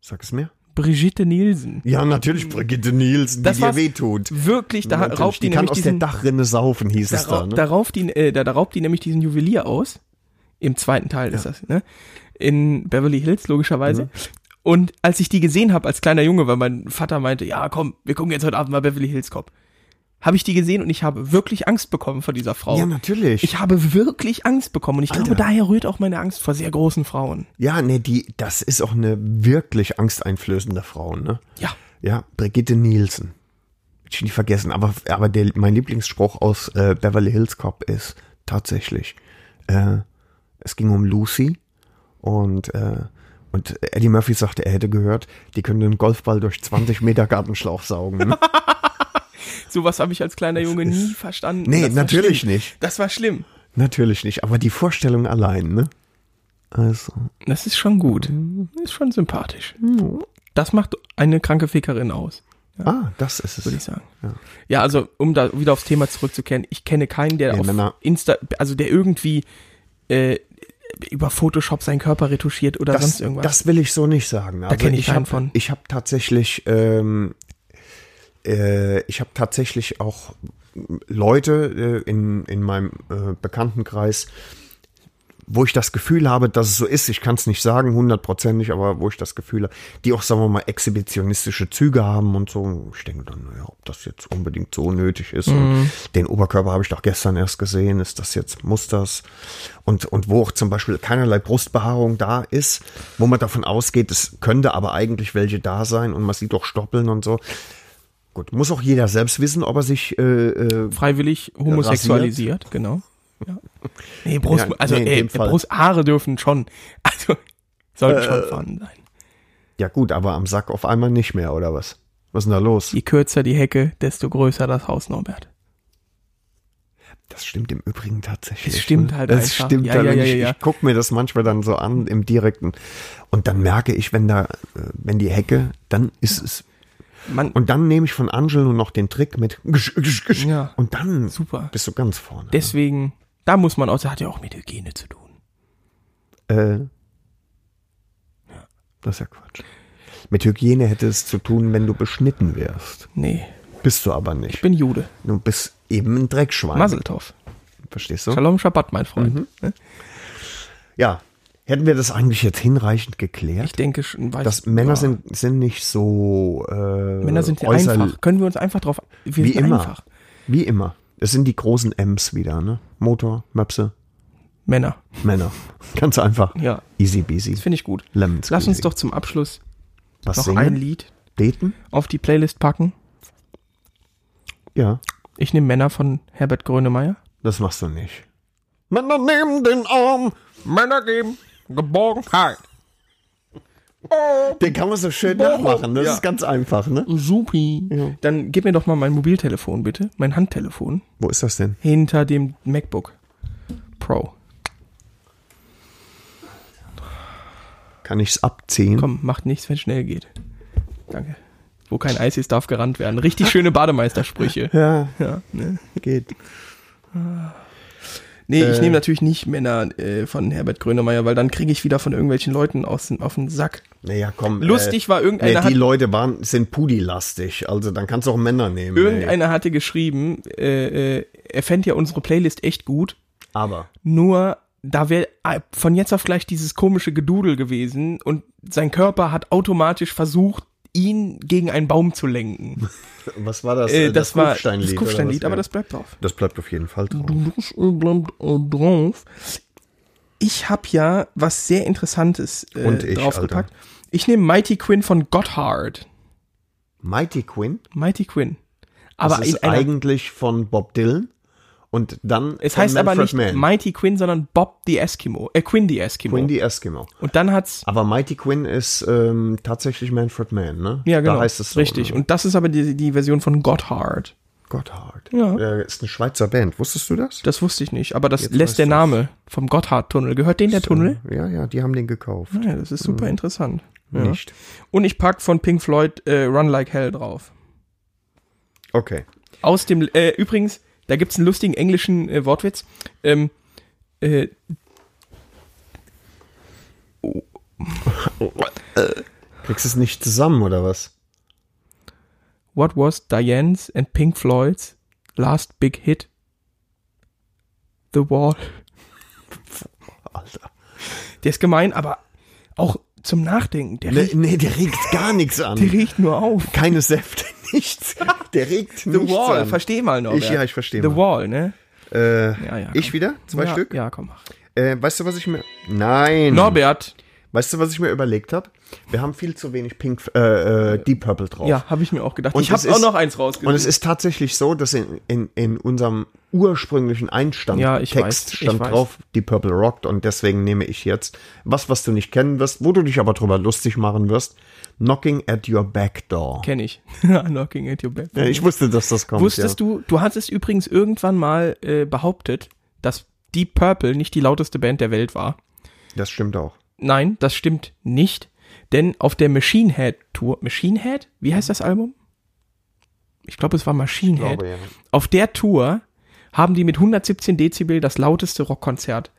Sag es mir. Brigitte Nielsen. Ja, natürlich Brigitte Nielsen, Das die dir wehtut. Wirklich, da Natürlich, raubt die, die kann nämlich aus diesen, der Dachrinne saufen, hieß da, es da. Ne? da, raubt die, äh, da, da raubt die nämlich diesen Juwelier aus. Im zweiten Teil ist das, ne? In Beverly Hills, logischerweise. Und als ich die gesehen habe als kleiner Junge, weil mein Vater meinte, ja komm, wir gucken jetzt heute Abend mal Beverly Hills Cop, habe ich die gesehen und ich habe wirklich Angst bekommen vor dieser Frau. Ja, natürlich. Ich habe wirklich Angst bekommen und ich Alter. glaube, daher rührt auch meine Angst vor sehr großen Frauen. ja, nee, die, das ist auch eine wirklich angsteinflößende Frau, ne? Ja. Ja, Brigitte Nielsen. Ich nie vergessen, aber, aber der, mein Lieblingsspruch aus äh, Beverly Hills Cop ist tatsächlich, äh, es ging um Lucy und, äh, und Eddie Murphy sagte, er hätte gehört, die können den Golfball durch 20 Meter Gartenschlauch saugen. Ne? Sowas habe ich als kleiner Junge nie verstanden. Nee, Das natürlich nicht. Das war schlimm. Natürlich nicht, aber die Vorstellung allein, ne? Also, Das ist schon gut. Ist schon sympathisch. Das macht eine kranke Fickerin aus, ah, das ist es. würde ich sagen. Ja. also um da wieder aufs Thema zurückzukehren, ich kenne keinen, der Nee, auf Männer- Insta, also der irgendwie äh, über Photoshop seinen Körper retuschiert oder das, sonst irgendwas. Das will ich so nicht sagen. Also kenn ich keinen hab, von. Ich habe tatsächlich, ähm, äh, ich habe tatsächlich auch Leute äh, in, in meinem äh, Bekanntenkreis, wo ich das Gefühl habe, dass es so ist. Ich kann es nicht sagen, hundertprozentig, aber wo ich das Gefühl habe, die auch, sagen wir mal, exhibitionistische Züge haben und so. Ich denke dann, naja, ob das jetzt unbedingt so nötig ist. Und den Oberkörper habe ich doch gestern erst gesehen. Ist das jetzt, muss das? Und, und wo auch zum Beispiel keinerlei Brustbehaarung da ist, wo man davon ausgeht, es könnte aber eigentlich welche da sein und man sieht doch Stoppeln und so. Gut, muss auch jeder selbst wissen, ob er sich äh, äh, Freiwillig homosexualisiert, genau. Ja. Nee, Brust, Ja, also nee, ey. Brusthaare dürfen schon, also sollten Äh, schon vorhanden sein. Ja gut, aber am Sack auf einmal nicht mehr, oder was? Was ist denn da los? Je kürzer die Hecke, desto größer das Haus, Norbert. Das stimmt im Übrigen tatsächlich. Es stimmt ne? halt Das einfach. stimmt Ja, halt. ja, ja, ich, ja. ich gucke mir das manchmal dann so an im Direkten. Und dann merke ich, wenn da, äh, wenn die Hecke, dann ist es. Man, Und dann nehme ich von Angelo noch den Trick mit. Und dann Super. bist du ganz vorne. deswegen, da muss man auch, das hat ja auch mit Hygiene zu tun. Äh, das ist ja Quatsch. Mit Hygiene hätte es zu tun, wenn du beschnitten wärst. Nee, Bist du aber ich nicht. bin Jude. Du bist eben ein Dreckschwein. Maseltov. Verstehst du? Shalom Shabbat, mein Freund. Mhm. Ne? Ja. Hätten wir das eigentlich jetzt hinreichend geklärt? Ich denke schon, weiß, dass Männer ja. sind, sind nicht so äh, Männer sind äußerl- einfach. Können wir uns einfach drauf, wir Wie immer. einfach. Wie immer. Es sind die großen M's wieder, ne? Motor, Möpse, Männer. Männer. Ganz einfach. Ja, Easy peasy. das finde ich gut. Lemon Lass uns doch zum Abschluss Was noch singen? ein Lied Daten? auf die Playlist packen. Ja, Ich nehme Männer von Herbert Grönemeyer. das machst du nicht. Männer nehmen den Arm. Männer geben Geborgenheit. Den kann man so schön nachmachen. Das Ja. ist ganz einfach, ne? Supi. Dann gib mir doch mal mein Mobiltelefon, bitte. Mein Handtelefon. Wo ist das denn? Hinter dem MacBook Pro. Kann ich's abziehen? Komm, macht nichts, wenn es schnell geht. Danke. Wo kein Eis ist, darf gerannt werden. Richtig schöne Bademeistersprüche. Ja, Ja, ne? geht. Nee, ich Äh. nehme natürlich nicht Männer äh, von Herbert Grönemeyer, weil dann kriege ich wieder von irgendwelchen Leuten aus, auf den Sack. Naja, komm. Lustig äh, war, irgendeiner nee, die hat- Leute waren, sind Pudi-lastig. Also dann kannst du auch Männer nehmen. ey. Irgendeiner hatte geschrieben, äh, äh, er fände ja unsere Playlist echt gut, Aber. nur da wäre von jetzt auf gleich dieses komische Gedudel gewesen und sein Körper hat automatisch versucht, ihn gegen einen Baum zu lenken. Was war das? Äh, Äh, das, war das Kufsteinlied, aber das bleibt drauf. Das bleibt auf jeden Fall drauf. Das äh, bleibt äh, drauf. Ich habe ja was sehr Interessantes äh, Und ich, draufgepackt. Ich nehme Mighty Quinn von Gotthard. Mighty Quinn. Mighty Quinn. Das Aber ist in einer, eigentlich von Bob Dylan. Und dann es heißt aber Manfred nicht Mann. Mighty Quinn, sondern Bob the Eskimo. Äh, Quinn the Eskimo. Quinn die Eskimo. Und dann hat's Aber Mighty Quinn ist ähm, tatsächlich Manfred Mann, ne? ja genau Da heißt es so. richtig. Ne? Und das ist aber die, die Version von Gotthard. Gotthard. Ja. Äh, ist eine Schweizer Band. Wusstest du das? Das wusste ich nicht, aber das Jetzt lässt der. Name vom Gotthard-Tunnel. Gehört den der Tunnel? Ja, ja, die haben den gekauft. Ja, das ist super interessant. Ja. Nicht. Und ich pack von Pink Floyd äh, Run Like Hell drauf. Okay. Aus dem, äh, übrigens, da gibt's einen lustigen englischen äh, Wortwitz. Ähm, äh, Kriegst du es nicht zusammen, oder was? what was Diane's and Pink Floyd's last big hit? The Wall. Alter. Der ist gemein, aber auch zum Nachdenken. Der, Nee, nee, der regt gar nichts an. der riecht nur auf. Keine Säfte, nichts. Der regt The nichts Wall, an. versteh mal noch. Ich, ja, ich verstehe The mal. Wall, ne? Äh, Ja, ja. ich komm. wieder? Zwei ja, Stück? Ja, komm, mach. Äh, weißt du, was ich mir... Nein. Norbert. Weißt du, was ich mir überlegt habe? Wir haben viel zu wenig Pink, äh, äh, Deep Purple drauf. Ja, habe ich mir auch gedacht. Und ich habe auch noch eins rausgesucht. Und es ist tatsächlich so, dass in, in, in unserem ursprünglichen Einstand Ja, Text weiß, stand drauf, Deep Purple rockt und deswegen nehme ich jetzt was, was du nicht kennen wirst, wo du dich aber drüber lustig machen wirst. Knocking at your back door. Kenn ich. Knocking at your back. Ja, ich wusste, dass das kommt. Wusstest ja. du, du hattest übrigens irgendwann mal äh, behauptet, dass Deep Purple nicht die lauteste Band der Welt war. Das stimmt auch. Nein, das stimmt nicht, denn auf der Machine Head Tour, Machine Head? Wie heißt das Album? Ich glaube, es war Machine Head. glaube, ja. Auf der Tour haben die mit 117 Dezibel das lauteste Rockkonzert.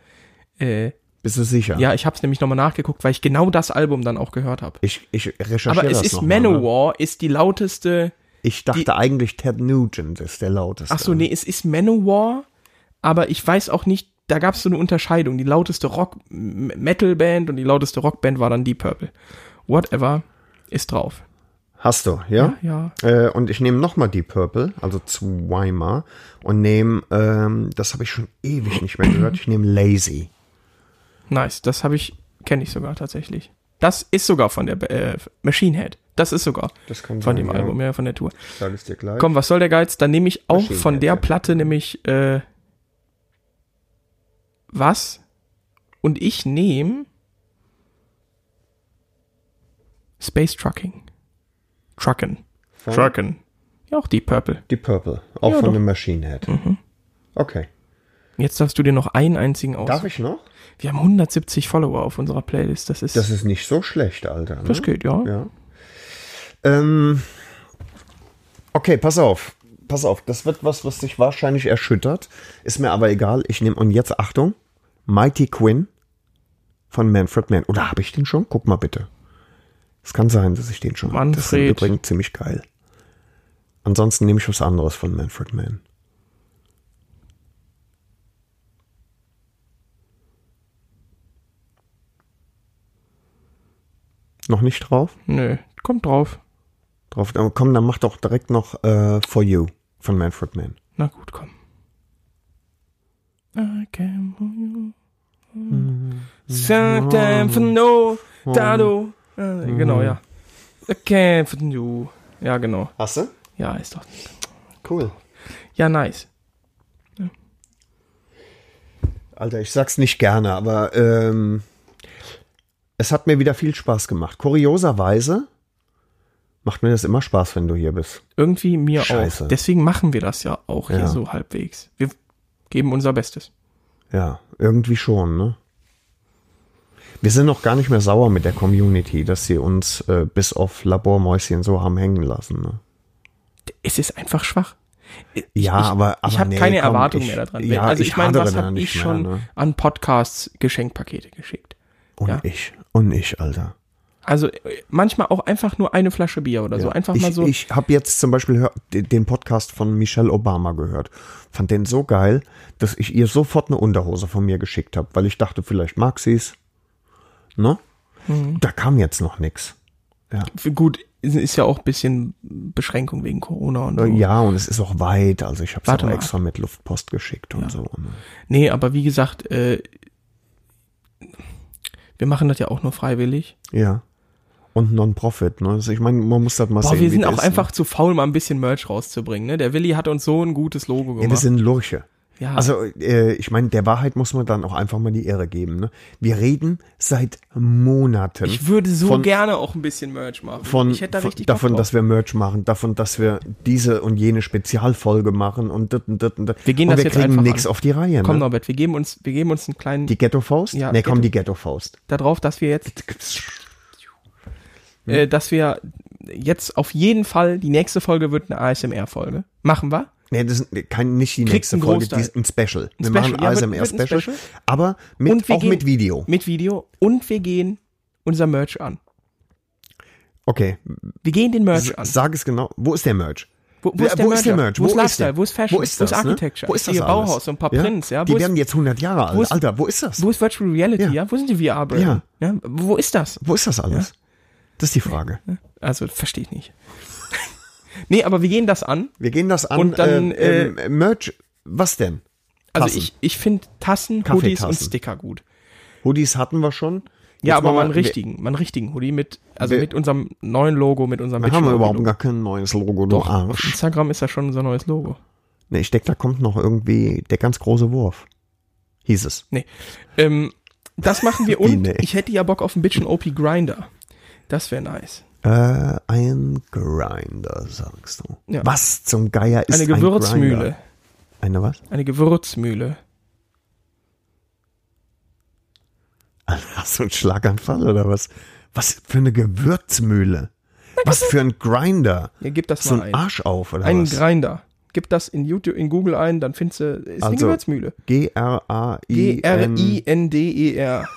Äh, Bist du sicher? ja, ich habe es nämlich nochmal nachgeguckt, weil ich genau das Album dann auch gehört habe. Ich, ich recherchiere Aber es das ist mal, ne? Manowar, ist die lauteste. Ich dachte eigentlich Ted Nugent ist der lauteste. Ach so, nee, es ist Manowar, aber ich weiß auch nicht, da gab es so eine Unterscheidung. Die lauteste Rock-Metal-Band und die lauteste Rockband war dann Deep Purple. Whatever, ist drauf. Hast du, ja? Ja, Äh, und ich nehme nochmal Deep Purple, also zweimal, und nehme, ähm, das habe ich schon ewig nicht mehr gehört, ich nehme Lazy. nice. Das habe ich, kenne ich sogar tatsächlich. Das ist sogar von der äh, Machine Head. Das ist sogar Das von sein, dem ja. Album, ja, von der Tour. Ich sage es dir gleich. Komm, was soll der Geiz? Dann nehme ich auch Machine von Head, der ja. Platte nämlich äh, was? Und ich nehme Space Trucking. Trucken. Von Trucken. Ja, auch Deep Purple. Deep Purple, auch Ja, von doch. Mhm. dem Machine Head. Okay. Jetzt darfst du dir noch einen einzigen aus. Darf ich noch? Wir haben 170 Follower auf unserer Playlist. Das ist, Das ist nicht so schlecht, Alter. Ne? das geht, ja. Ja. Ähm, okay, pass auf. Pass auf, das wird was, was dich wahrscheinlich erschüttert. Ist mir aber egal. Ich nehme, und jetzt Achtung, Mighty Quinn von Manfred Mann. Oder habe ich den schon? Guck mal bitte. Es kann sein, dass ich den schon habe. Das ist übrigens ziemlich geil. Ansonsten nehme ich was anderes von Manfred Mann. Noch nicht drauf? Nö, kommt drauf. drauf. Komm, dann mach doch direkt noch äh, For You von Manfred Mann. Na gut, komm. I can for you. Sometimes for no, Dado. Äh, Genau, ja. I can for you. Ja, genau. Hast du? Ja, ist doch. Cool. Ja, nice. Alter, ich sag's nicht gerne, aber ähm, es hat mir wieder viel Spaß gemacht. Kurioserweise macht mir das immer Spaß, wenn du hier bist. Irgendwie mir Scheiße. auch. Deswegen machen wir das ja auch hier Ja. so halbwegs. Wir geben unser Bestes. Ja, irgendwie schon, ne? Wir sind noch gar nicht mehr sauer mit der Community, dass sie uns äh, bis auf Labormäuschen so haben hängen lassen. Ne? Es ist einfach schwach. Ich, Ja, ich, aber- aber ich habe nee, keine komm, Erwartung ich- mehr daran. ja, also ich, ich meine, was habe ich mehr, schon ne? an Podcasts Geschenkpakete geschickt? Und Ja. ich, und ich, Alter. Also äh, manchmal auch einfach nur eine Flasche Bier oder so. Einfach ich, mal so. Ich habe jetzt zum Beispiel den Podcast von Michelle Obama gehört. Fand den so geil, dass ich ihr sofort eine Unterhose von mir geschickt habe, weil ich dachte, vielleicht mag sie's. Ne? Mhm. Da kam jetzt noch nix. Gut, ist- ist ja auch ein bisschen Beschränkung wegen Corona und so. Ja, und es ist auch weit. Also ich habe es Warte auch mal. extra mit Luftpost geschickt und so. Ne? Nee, aber wie gesagt, äh, wir machen das ja auch nur freiwillig. Ja. Und Non-Profit. Ne? Also ich meine, man muss das mal Boah, sehen. wir sind auch ist, einfach zu faul, mal ein bisschen Merch rauszubringen. Ne? Der Willi hat uns so ein gutes Logo Ne? Ja, wir gemacht. sind Lurche. Ja, Also, äh, ich meine, der Wahrheit muss man dann auch einfach mal die Ehre geben. Ne? Wir reden seit Monaten. ich würde so von- gerne auch ein bisschen Merch machen. von, ich hätte da richtig davon, drauf. dass wir Merch machen, davon, dass wir diese und jene Spezialfolge machen und das und das und das. Wir gehen und das wir jetzt kriegen nichts auf die Reihe. Komm Ne? Norbert, wir geben uns, wir geben uns einen kleinen Die Ghetto-Faust? Ja, ne, komm, Ghetto- die Ghetto-Faust. darauf, dass wir jetzt, äh, dass wir jetzt auf jeden Fall die nächste Folge wird eine ASMR-Folge. Machen wir? Nee, das ist kein, nicht die nächste Folge, die ist ein Special. wir Special, machen ja, wird- ASMR wird ein Special, Special. aber mit, auch gehen- mit Video. Mit Video und wir gehen unser Merch an. Okay, Wir gehen den Merch S- an. sag es genau. Wo ist der Merch? Wo, wo, Ja, ist der wo Merger? ist der Merch? Wo ist Wo ist Lifestyle? der? Wo ist Fashion? Wo ist das, ne? Architecture? Wo ist das alles? Bauhaus und ein paar Ja? Prints, ja? Die Wo ist, werden jetzt 100 Jahre alt. ist- Alter, wo ist das? wo ist Virtual Reality, Ja. ja? Wo sind die VR-Brillen? Ja. Wo ist das? Wo ist das alles? Das ist die Frage. Also, verstehe ich nicht. nee, aber wir gehen das an. Wir gehen das an. Und dann, äh, ähm, Merch, was denn? Also Tassen. ich, ich finde Tassen, Hoodies und Sticker gut. Hoodies hatten wir schon. Ja, Jetzt aber machen mal wir- einen richtigen, mal einen richtigen Hoodie mit, also Wir- mit unserem neuen Logo, mit unserem Wir haben Bitchin' überhaupt gar kein neues Logo, du Doch, Arsch. Instagram ist ja schon unser neues Logo. Nee, ich denke, da kommt noch irgendwie der ganz große Wurf. Hieß es. Nee. Ähm, das machen wir und nee? ich hätte ja Bock auf einen Bitchin' OP Grinder. Das wäre nice. Äh, ein Grinder, sagst du. Ja. Was zum Geier ist Eine ein Gewürzmühle. Grinder? Eine was? Eine Gewürzmühle. Hast du einen Schlaganfall oder was? Was für eine Gewürzmühle? Was für ein Grinder? Ja, gib das So mal ein ein. Arsch auf oder Einen was? Grinder. Gib das in YouTube, in Google ein, dann findest du, ist eine Also, Gewürzmühle. G-R-A-I-N. G-R-I-N-D-E-R.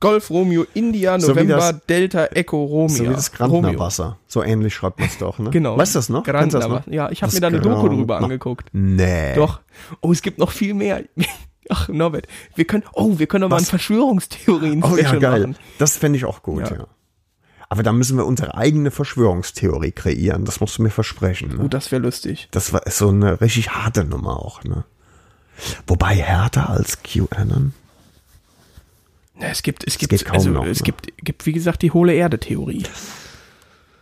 Golf Romeo India So November das- Delta Echo Romeo. So wie das Grantnerwasser. So ähnlich schreibt man es doch, ne? Genau. Weißt du das noch? Kennst das noch? Ja, ich habe mir da eine Doku drüber angeguckt. Nee. Doch. Oh, es gibt noch viel mehr. Ach, Norbert, wir können, oh, wir können doch mal ein? Verschwörungstheorien Oh ja, geil. machen. Das fände ich auch gut, ja. Ja. Aber da müssen wir unsere eigene Verschwörungstheorie kreieren. Das musst du mir versprechen. Ne? Oh, das wäre lustig. Das war so eine richtig harte Nummer auch, ne? Wobei härter als QAnon. Ja, es gibt, es gibt, kaum also, noch, es ne? gibt, gibt, wie gesagt, die hohle Erde-Theorie.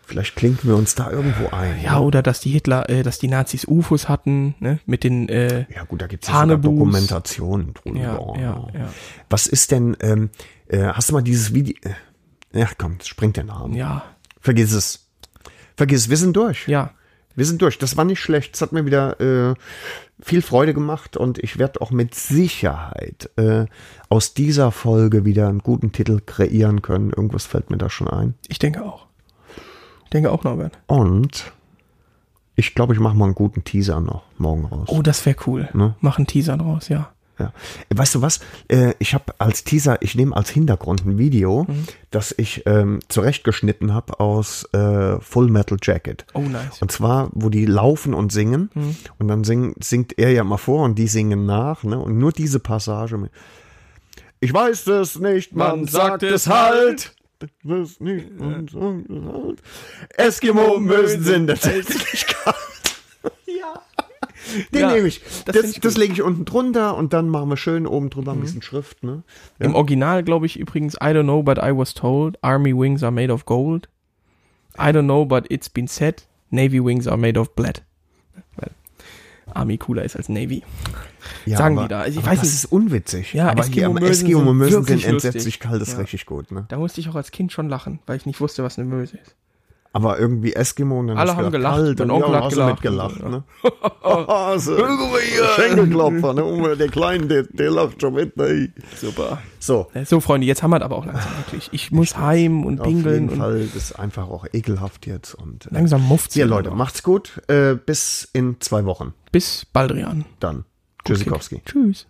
Vielleicht klinken wir uns da irgendwo ein. Ja, oder dass die Hitler, äh, dass die Nazis UFOs hatten, ne, mit den, äh, Ja gut, da gibt es ja. Dokumentationen drüber. ja, ja, ja, Was ist denn, ähm, äh, hast du mal dieses Video, äh, ja komm, springt der Name. ja, Vergiss es. Vergiss es, wir sind durch. ja. Wir sind durch. Das war nicht schlecht. Es hat mir wieder äh, viel Freude gemacht und ich werde auch mit Sicherheit äh, aus dieser Folge wieder einen guten Titel kreieren können. Irgendwas fällt mir da schon ein. Ich denke auch. Ich denke auch, Norbert. Und ich glaube, ich mache mal einen guten Teaser noch morgen raus. Oh, das wäre cool. Ne? Mach einen Teaser draus, ja. Ja. Weißt du was? Äh, ich habe als Teaser, ich nehme als Hintergrund ein Video, Mhm. das ich ähm, zurechtgeschnitten habe aus äh, Full Metal Jacket. Oh, nice. Und zwar, wo die laufen und singen. Mhm. Und dann sing, singt er ja mal vor und die singen nach. Ne? Und nur diese Passage. Ich weiß es nicht, man, Man sagt es halt. Das nicht, man sagt es halt. Eskimo-Mösen sind das Ja. Den Ja, nehme ich. das Das, das, lege ich unten drunter und dann machen wir schön oben drüber ein bisschen Schrift. Ne? Im Original glaube ich übrigens, I don't know, but I was told, Army wings are made of gold. I don't know, but it's been said, Navy wings are made of blood. Weil Army cooler ist als Navy. Ja, Sagen aber, die da. Also ich weiß das nicht. ist unwitzig. Ja, aber hier am Eskimo-Mösen Eskimo-Mösen sind sind entsetzlich kalt, das ist Ja. richtig gut. Ne? Da musste ich auch als Kind schon lachen, weil ich nicht wusste, was eine Möse ist. Aber irgendwie Eskimo und dann Alle haben gedacht, gelacht, kalt mein und Onkel ja, hat gelacht mitgelacht. so, Ne? also, Schenkelklopfer, ne? Der Kleine, der, der lacht schon mit. Ne? Super. So, So, Freunde, jetzt haben wir es aber auch langsam wirklich. Ich muss heim und auf pingeln jeden und Fall das ist einfach auch ekelhaft jetzt. Und, äh, langsam muft ja, Leute, macht's gut. Äh, bis in zwei Wochen. Bis Baldrian. Dann. Tschüssikowski. Tschüss.